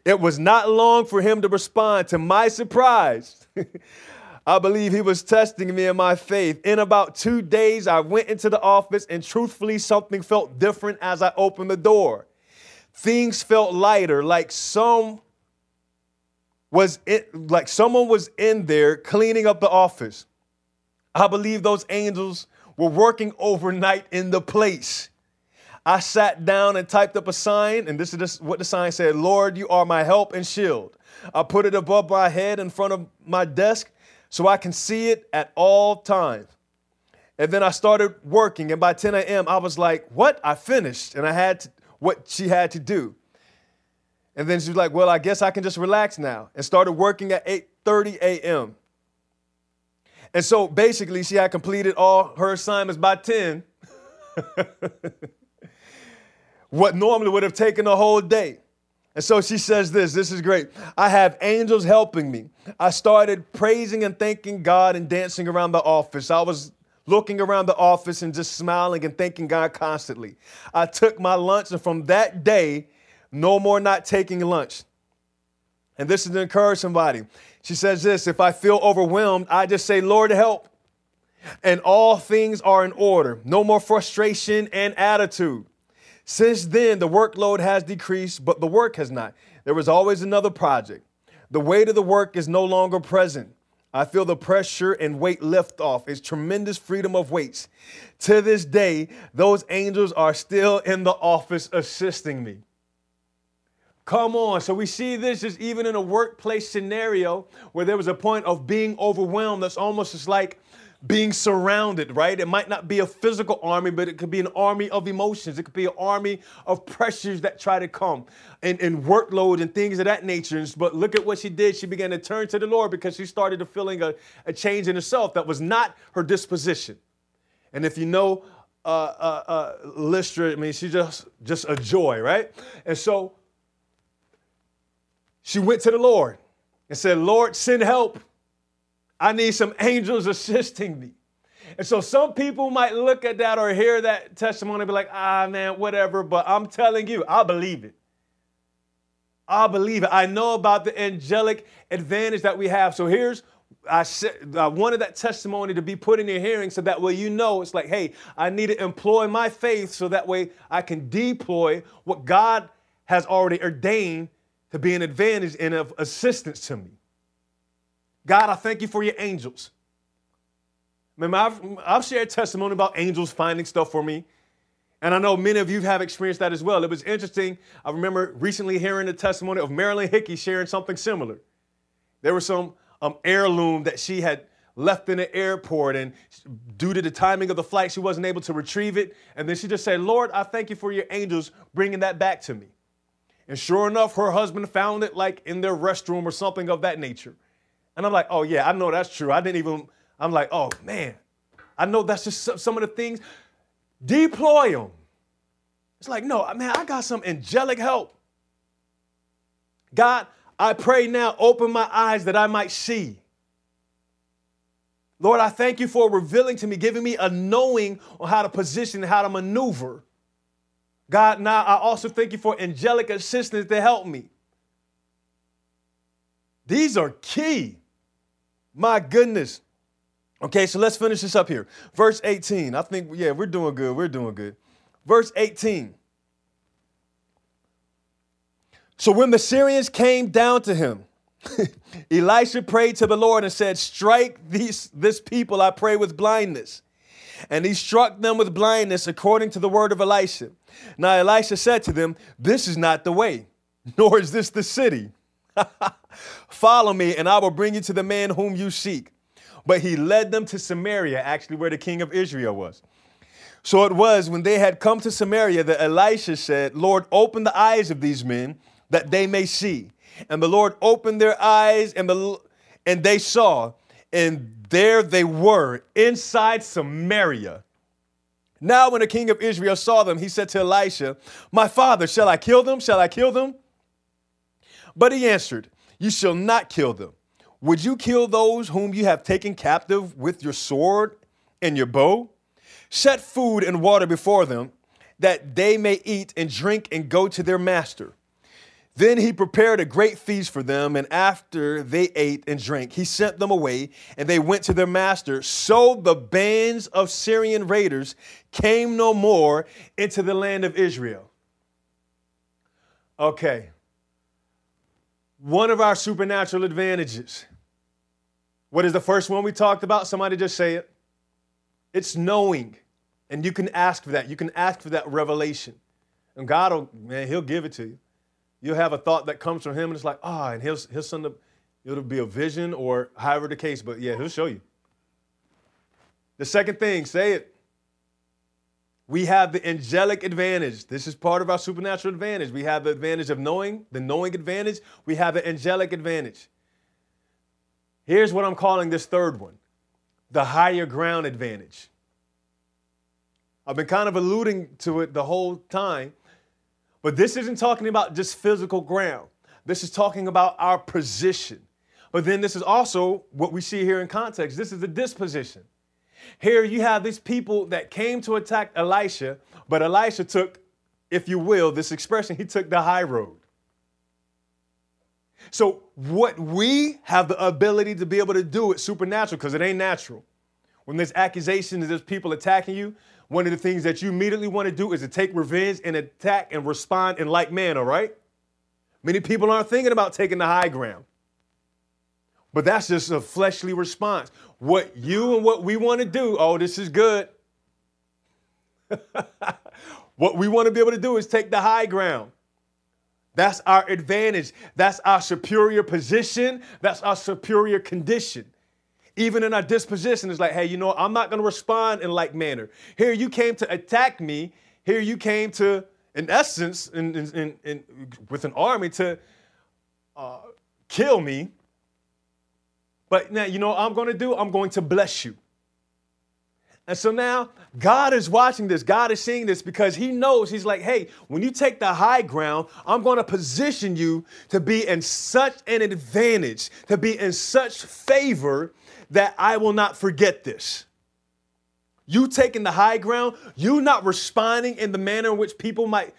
Speaker 1: It was not long for him to respond. To my surprise, I believe he was testing me in my faith. In about two days, I went into the office and truthfully, something felt different as I opened the door. Things felt lighter, like some was like someone was in there cleaning up the office. I believe those angels were working overnight in the place. I sat down and typed up a sign, and this is what the sign said Lord, you are my help and shield. I put it above my head in front of my desk so I can see it at all times. And then I started working, and by 10 a.m., I was like, What? I finished, and I had to, what she had to do. And then she was like, well, I guess I can just relax now. And started working at 8:30 a.m. And so basically she had completed all her assignments by 10. what normally would have taken a whole day. And so she says this, this is great. I have angels helping me. I started praising and thanking God and dancing around the office. I was looking around the office and just smiling and thanking God constantly. I took my lunch, and from that day, no more not taking lunch. And this is to encourage somebody. She says this If I feel overwhelmed, I just say, Lord, help. And all things are in order. No more frustration and attitude. Since then, the workload has decreased, but the work has not. There was always another project. The weight of the work is no longer present. I feel the pressure and weight lift off. It's tremendous freedom of weights. To this day, those angels are still in the office assisting me. Come on. So we see this is even in a workplace scenario where there was a point of being overwhelmed. That's almost just like being surrounded, right? It might not be a physical army, but it could be an army of emotions. It could be an army of pressures that try to come and, and workload and things of that nature. But look at what she did. She began to turn to the Lord because she started to feeling a, a change in herself that was not her disposition. And if you know uh, uh, uh, Lystra, I mean, she's just, just a joy, right? And so she went to the Lord and said, Lord, send help. I need some angels assisting me. And so some people might look at that or hear that testimony and be like, ah, man, whatever. But I'm telling you, I believe it. I believe it. I know about the angelic advantage that we have. So here's, I, said, I wanted that testimony to be put in your hearing so that way you know it's like, hey, I need to employ my faith so that way I can deploy what God has already ordained to be an advantage and of assistance to me. God, I thank you for your angels. Remember, I've, I've shared testimony about angels finding stuff for me. And I know many of you have experienced that as well. It was interesting. I remember recently hearing the testimony of Marilyn Hickey sharing something similar. There was some um, heirloom that she had left in the airport, and due to the timing of the flight, she wasn't able to retrieve it. And then she just said, Lord, I thank you for your angels bringing that back to me. And sure enough, her husband found it like in their restroom or something of that nature. And I'm like, oh, yeah, I know that's true. I didn't even, I'm like, oh, man, I know that's just some of the things. Deploy them. It's like, no, man, I got some angelic help. God, I pray now, open my eyes that I might see. Lord, I thank you for revealing to me, giving me a knowing on how to position, how to maneuver God, now I also thank you for angelic assistance to help me. These are key. My goodness. Okay, so let's finish this up here. Verse 18. I think, yeah, we're doing good. We're doing good. Verse 18. So when the Syrians came down to him, Elisha prayed to the Lord and said, Strike these, this people, I pray, with blindness. And he struck them with blindness according to the word of Elisha. Now Elisha said to them, This is not the way, nor is this the city. Follow me, and I will bring you to the man whom you seek. but he led them to Samaria, actually where the king of Israel was. So it was when they had come to Samaria that Elisha said, Lord, open the eyes of these men that they may see. And the Lord opened their eyes and the and they saw, and there they were inside Samaria. Now, when the king of Israel saw them, he said to Elisha, My father, shall I kill them? Shall I kill them? But he answered, You shall not kill them. Would you kill those whom you have taken captive with your sword and your bow? Set food and water before them, that they may eat and drink and go to their master. Then he prepared a great feast for them, and after they ate and drank, he sent them away, and they went to their master. So the bands of Syrian raiders came no more into the land of Israel. Okay. One of our supernatural advantages. What is the first one we talked about? Somebody just say it. It's knowing. And you can ask for that. You can ask for that revelation. And God will, man, He'll give it to you you'll have a thought that comes from him, and it's like, ah, oh, and he'll, he'll send up, it'll be a vision or however the case, but yeah, he'll show you. The second thing, say it. We have the angelic advantage. This is part of our supernatural advantage. We have the advantage of knowing, the knowing advantage. We have the angelic advantage. Here's what I'm calling this third one the higher ground advantage. I've been kind of alluding to it the whole time but this isn't talking about just physical ground. This is talking about our position. But then this is also what we see here in context. This is the disposition. Here you have these people that came to attack Elisha, but Elisha took, if you will, this expression, he took the high road. So, what we have the ability to be able to do it supernatural because it ain't natural. When there's accusations, there's people attacking you, one of the things that you immediately want to do is to take revenge and attack and respond in like manner, right? Many people aren't thinking about taking the high ground. But that's just a fleshly response. What you and what we want to do, oh, this is good. what we want to be able to do is take the high ground. That's our advantage. That's our superior position. That's our superior condition even in our disposition, it's like, hey, you know, I'm not going to respond in like manner. Here you came to attack me. Here you came to, in essence, in, in, in, with an army to uh, kill me. But now, you know what I'm going to do? I'm going to bless you. And so now God is watching this. God is seeing this because He knows He's like, hey, when you take the high ground, I'm going to position you to be in such an advantage, to be in such favor that I will not forget this. You taking the high ground, you not responding in the manner in which people might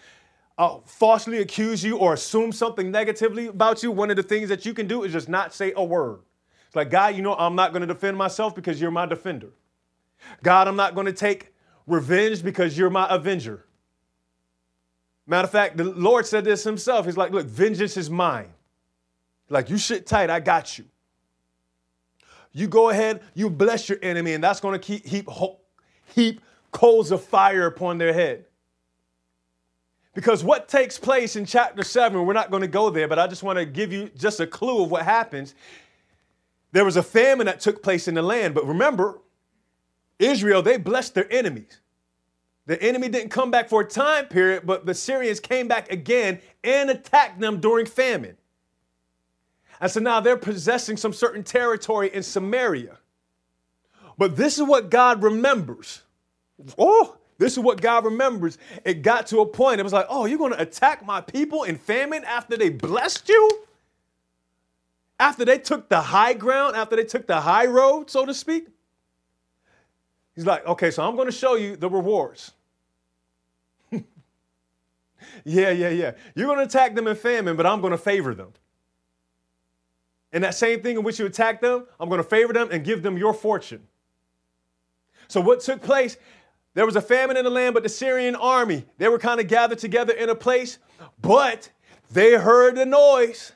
Speaker 1: uh, falsely accuse you or assume something negatively about you. One of the things that you can do is just not say a word. Like, God, you know, I'm not going to defend myself because you're my defender. God, I'm not going to take revenge because you're my avenger. Matter of fact, the Lord said this himself. He's like, look, vengeance is mine. Like, you sit tight, I got you. You go ahead, you bless your enemy, and that's going to keep heap, heap coals of fire upon their head. Because what takes place in chapter 7, we're not going to go there, but I just want to give you just a clue of what happens. There was a famine that took place in the land, but remember, Israel, they blessed their enemies. The enemy didn't come back for a time period, but the Syrians came back again and attacked them during famine. And so now they're possessing some certain territory in Samaria. But this is what God remembers. Oh, this is what God remembers. It got to a point, it was like, oh, you're going to attack my people in famine after they blessed you? After they took the high ground, after they took the high road, so to speak? He's like, okay, so I'm going to show you the rewards. yeah, yeah, yeah. You're going to attack them in famine, but I'm going to favor them. And that same thing in which you attack them, I'm going to favor them and give them your fortune. So, what took place? There was a famine in the land, but the Syrian army, they were kind of gathered together in a place, but they heard the noise.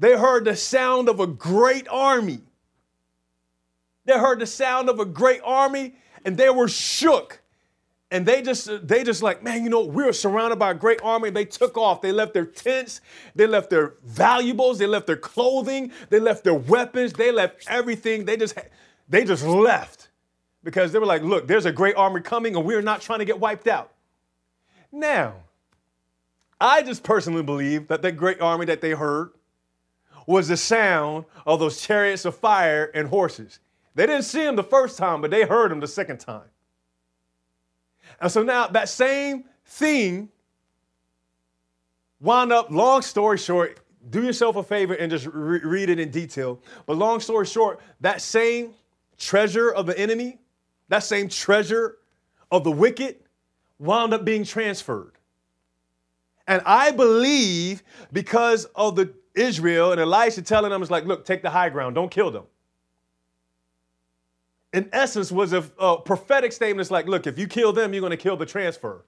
Speaker 1: They heard the sound of a great army. They heard the sound of a great army and they were shook. And they just they just like man you know we are surrounded by a great army they took off. They left their tents. They left their valuables. They left their clothing. They left their weapons. They left everything. They just They just left. Because they were like, look, there's a great army coming and we're not trying to get wiped out. Now, I just personally believe that that great army that they heard was the sound of those chariots of fire and horses. They didn't see them the first time, but they heard them the second time. And so now that same thing wound up, long story short, do yourself a favor and just re- read it in detail. But long story short, that same treasure of the enemy, that same treasure of the wicked, wound up being transferred. And I believe because of the Israel and Elisha telling them, it's like, look, take the high ground, don't kill them. In essence, was a, a prophetic statement. It's like, look, if you kill them, you're going to kill the transfer.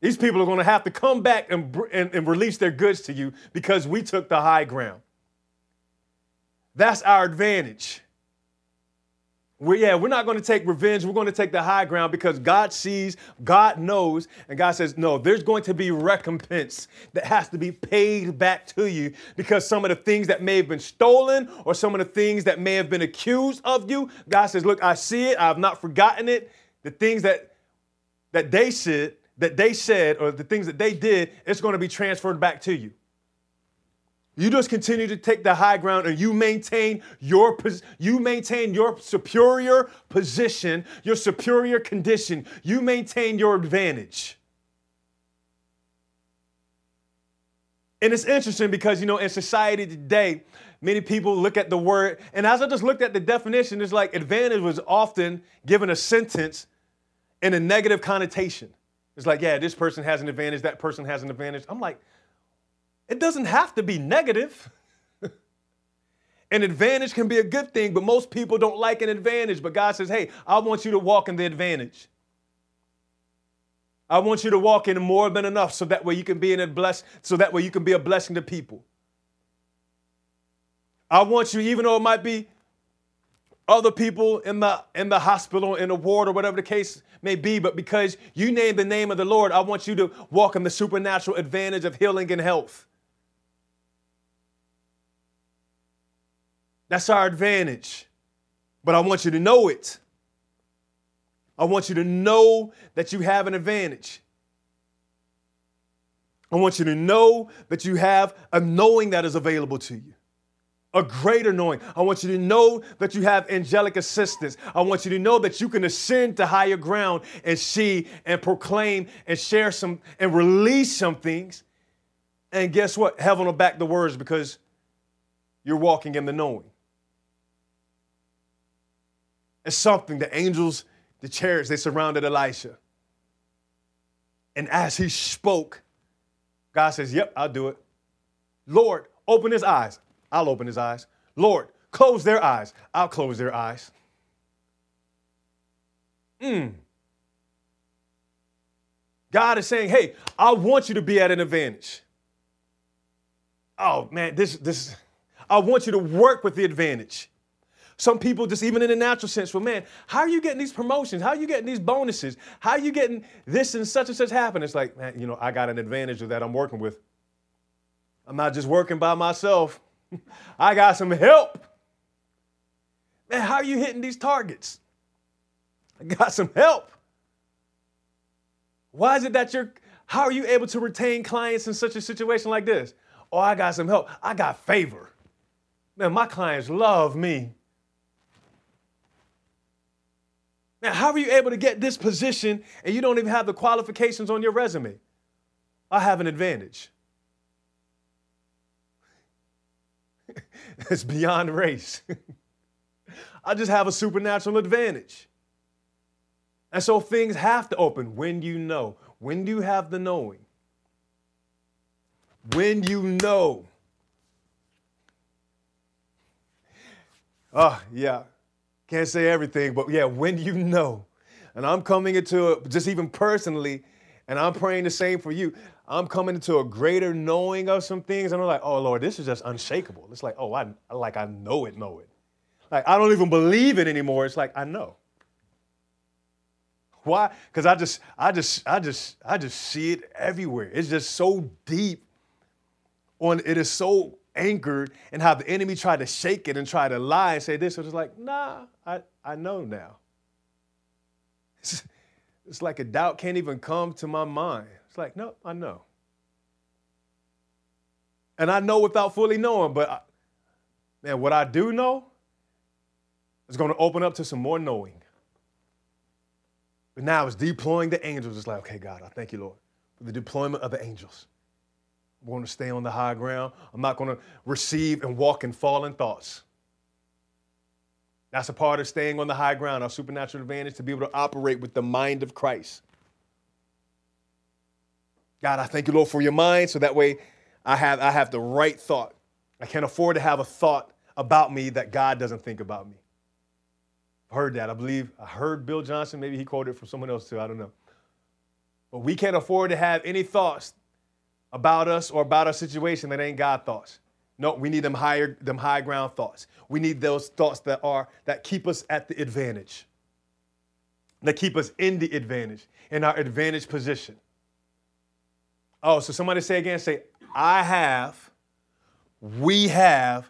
Speaker 1: These people are going to have to come back and, and, and release their goods to you because we took the high ground. That's our advantage. We yeah, we're not going to take revenge. We're going to take the high ground because God sees, God knows, and God says, no, there's going to be recompense that has to be paid back to you because some of the things that may have been stolen or some of the things that may have been accused of you, God says, look, I see it. I have not forgotten it. The things that that they said, that they said, or the things that they did, it's going to be transferred back to you. You just continue to take the high ground and you maintain your you maintain your superior position, your superior condition. You maintain your advantage. And it's interesting because you know in society today, many people look at the word and as I just looked at the definition, it's like advantage was often given a sentence in a negative connotation. It's like, yeah, this person has an advantage, that person has an advantage. I'm like, it doesn't have to be negative. an advantage can be a good thing, but most people don't like an advantage. But God says, hey, I want you to walk in the advantage. I want you to walk in more than enough so that way you can be in a bless, so that way you can be a blessing to people. I want you, even though it might be other people in the in the hospital, in the ward, or whatever the case may be, but because you name the name of the Lord, I want you to walk in the supernatural advantage of healing and health. That's our advantage. But I want you to know it. I want you to know that you have an advantage. I want you to know that you have a knowing that is available to you. A greater knowing. I want you to know that you have angelic assistance. I want you to know that you can ascend to higher ground and see and proclaim and share some and release some things. And guess what? Heaven will back the words because you're walking in the knowing. It's something the angels, the chariots, they surrounded Elisha. And as he spoke, God says, Yep, I'll do it. Lord, open his eyes. I'll open his eyes. Lord, close their eyes. I'll close their eyes. Mm. God is saying, hey, I want you to be at an advantage. Oh man, this this I want you to work with the advantage. Some people just even in the natural sense, well, man, how are you getting these promotions? How are you getting these bonuses? How are you getting this and such and such happen? It's like, man, you know, I got an advantage of that I'm working with. I'm not just working by myself. I got some help. Man, how are you hitting these targets? I got some help. Why is it that you're, how are you able to retain clients in such a situation like this? Oh, I got some help. I got favor. Man, my clients love me. How are you able to get this position and you don't even have the qualifications on your resume? I have an advantage. it's beyond race. I just have a supernatural advantage. And so things have to open when you know. When do you have the knowing? When you know. Oh, yeah. Can't say everything, but yeah, when you know. And I'm coming into it just even personally, and I'm praying the same for you. I'm coming into a greater knowing of some things, and I'm like, oh Lord, this is just unshakable. It's like, oh, I like I know it, know it. Like I don't even believe it anymore. It's like I know. Why? Because I just, I just, I just, I just see it everywhere. It's just so deep. On it is so anchored and how the enemy tried to shake it and try to lie and say this. It was like, nah, I, I know now. It's, it's like a doubt can't even come to my mind. It's like, no, I know. And I know without fully knowing, but I, man, what I do know is going to open up to some more knowing. But now it's deploying the angels. It's like, okay, God, I thank you, Lord, for the deployment of the angels. I'm going to stay on the high ground. I'm not going to receive and walk in fallen thoughts. That's a part of staying on the high ground, our supernatural advantage to be able to operate with the mind of Christ. God, I thank you, Lord, for your mind, so that way I have, I have the right thought. I can't afford to have a thought about me that God doesn't think about me. I've heard that. I believe I heard Bill Johnson, maybe he quoted it from someone else too, I don't know. But we can't afford to have any thoughts about us or about our situation that ain't God thoughts. No, we need them higher, them high ground thoughts. We need those thoughts that are that keep us at the advantage. That keep us in the advantage, in our advantage position. Oh, so somebody say again, say, I have, we have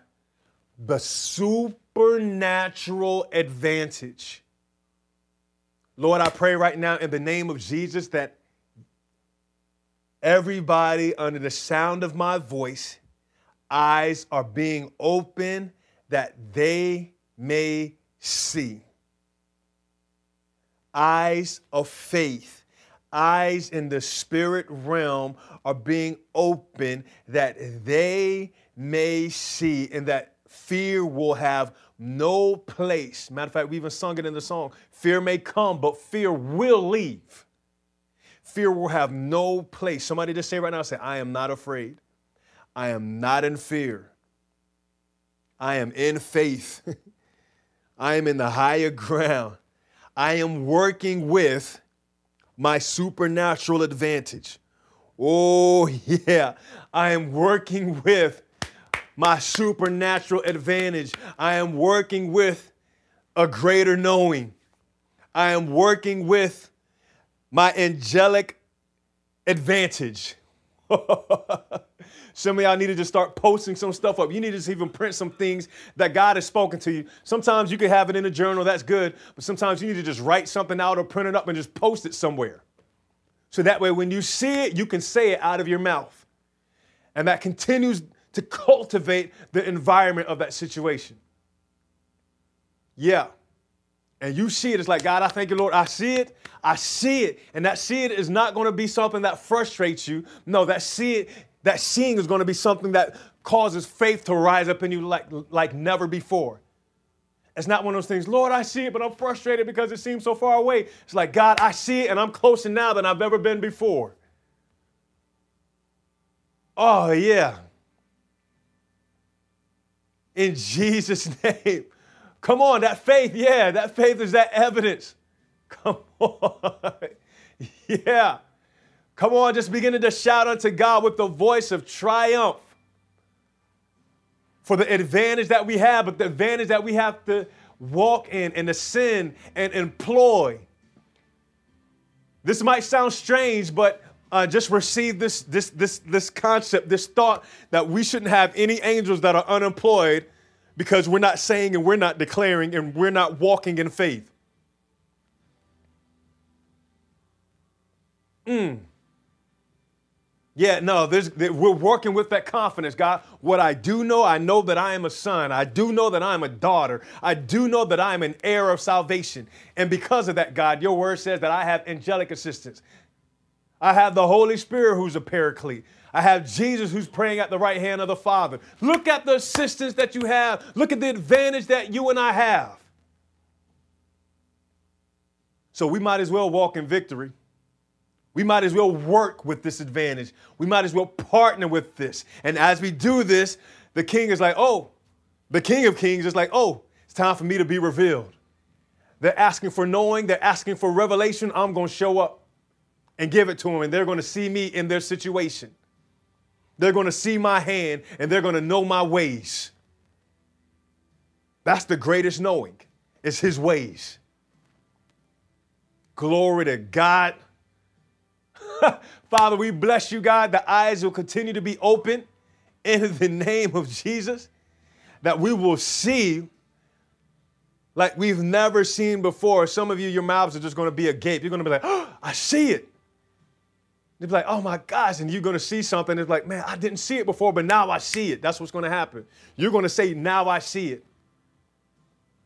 Speaker 1: the supernatural advantage. Lord, I pray right now in the name of Jesus that everybody under the sound of my voice, eyes are being open that they may see. Eyes of faith, eyes in the spirit realm are being open that they may see and that fear will have no place. Matter of fact, we even sung it in the song fear may come, but fear will leave. Fear will have no place. Somebody just say right now, say, I am not afraid. I am not in fear. I am in faith. I am in the higher ground. I am working with my supernatural advantage. Oh, yeah. I am working with my supernatural advantage. I am working with a greater knowing. I am working with my angelic advantage. some of y'all need to just start posting some stuff up. You need to just even print some things that God has spoken to you. Sometimes you can have it in a journal, that's good, but sometimes you need to just write something out or print it up and just post it somewhere. So that way, when you see it, you can say it out of your mouth. And that continues to cultivate the environment of that situation. Yeah. And you see it, it's like, God, I thank you, Lord. I see it. I see it. And that see it is not going to be something that frustrates you. No, that see it, that seeing is going to be something that causes faith to rise up in you like, like never before. It's not one of those things, Lord, I see it, but I'm frustrated because it seems so far away. It's like, God, I see it and I'm closer now than I've ever been before. Oh, yeah. In Jesus' name. Come on, that faith, yeah, that faith is that evidence. Come on. yeah. Come on, just beginning to shout unto God with the voice of triumph for the advantage that we have, but the advantage that we have to walk in and ascend and employ. This might sound strange, but uh, just receive this, this, this, this concept, this thought that we shouldn't have any angels that are unemployed because we're not saying and we're not declaring and we're not walking in faith. Mm. Yeah, no, we're working with that confidence, God. What I do know, I know that I am a son. I do know that I am a daughter. I do know that I am an heir of salvation. And because of that, God, your word says that I have angelic assistance. I have the Holy Spirit who's a paraclete. I have Jesus who's praying at the right hand of the Father. Look at the assistance that you have. Look at the advantage that you and I have. So we might as well walk in victory. We might as well work with this advantage. We might as well partner with this. And as we do this, the king is like, oh, the king of kings is like, oh, it's time for me to be revealed. They're asking for knowing, they're asking for revelation. I'm going to show up and give it to them, and they're going to see me in their situation. They're going to see my hand and they're going to know my ways. That's the greatest knowing, it's his ways. Glory to God. Father, we bless you, God. The eyes will continue to be open in the name of Jesus that we will see like we've never seen before. Some of you, your mouths are just going to be agape. You're going to be like, oh, I see it. You'll be like, oh my gosh, and you're to see something. It's like, man, I didn't see it before, but now I see it. That's what's to happen. You're to say, now I see it.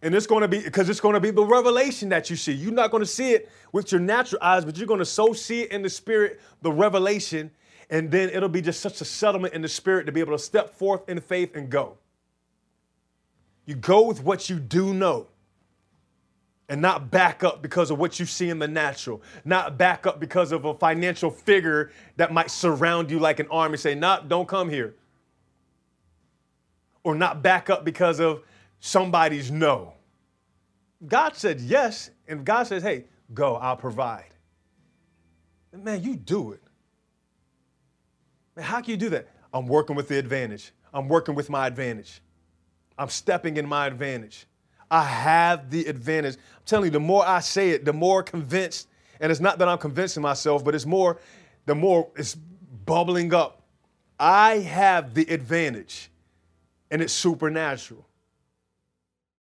Speaker 1: And it's to be, because it's to be the revelation that you see. You're not to see it with your natural eyes, but you're to so see it in the spirit, the revelation, and then it'll be just such a settlement in the spirit to be able to step forth in faith and go. You go with what you do know and not back up because of what you see in the natural, not back up because of a financial figure that might surround you like an army, say, nah, don't come here. Or not back up because of somebody's no. God said yes, and God says, hey, go, I'll provide. And man, you do it. Man, how can you do that? I'm working with the advantage. I'm working with my advantage. I'm stepping in my advantage. I have the advantage. I'm telling you, the more I say it, the more convinced, and it's not that I'm convincing myself, but it's more, the more it's bubbling up. I have the advantage, and it's supernatural.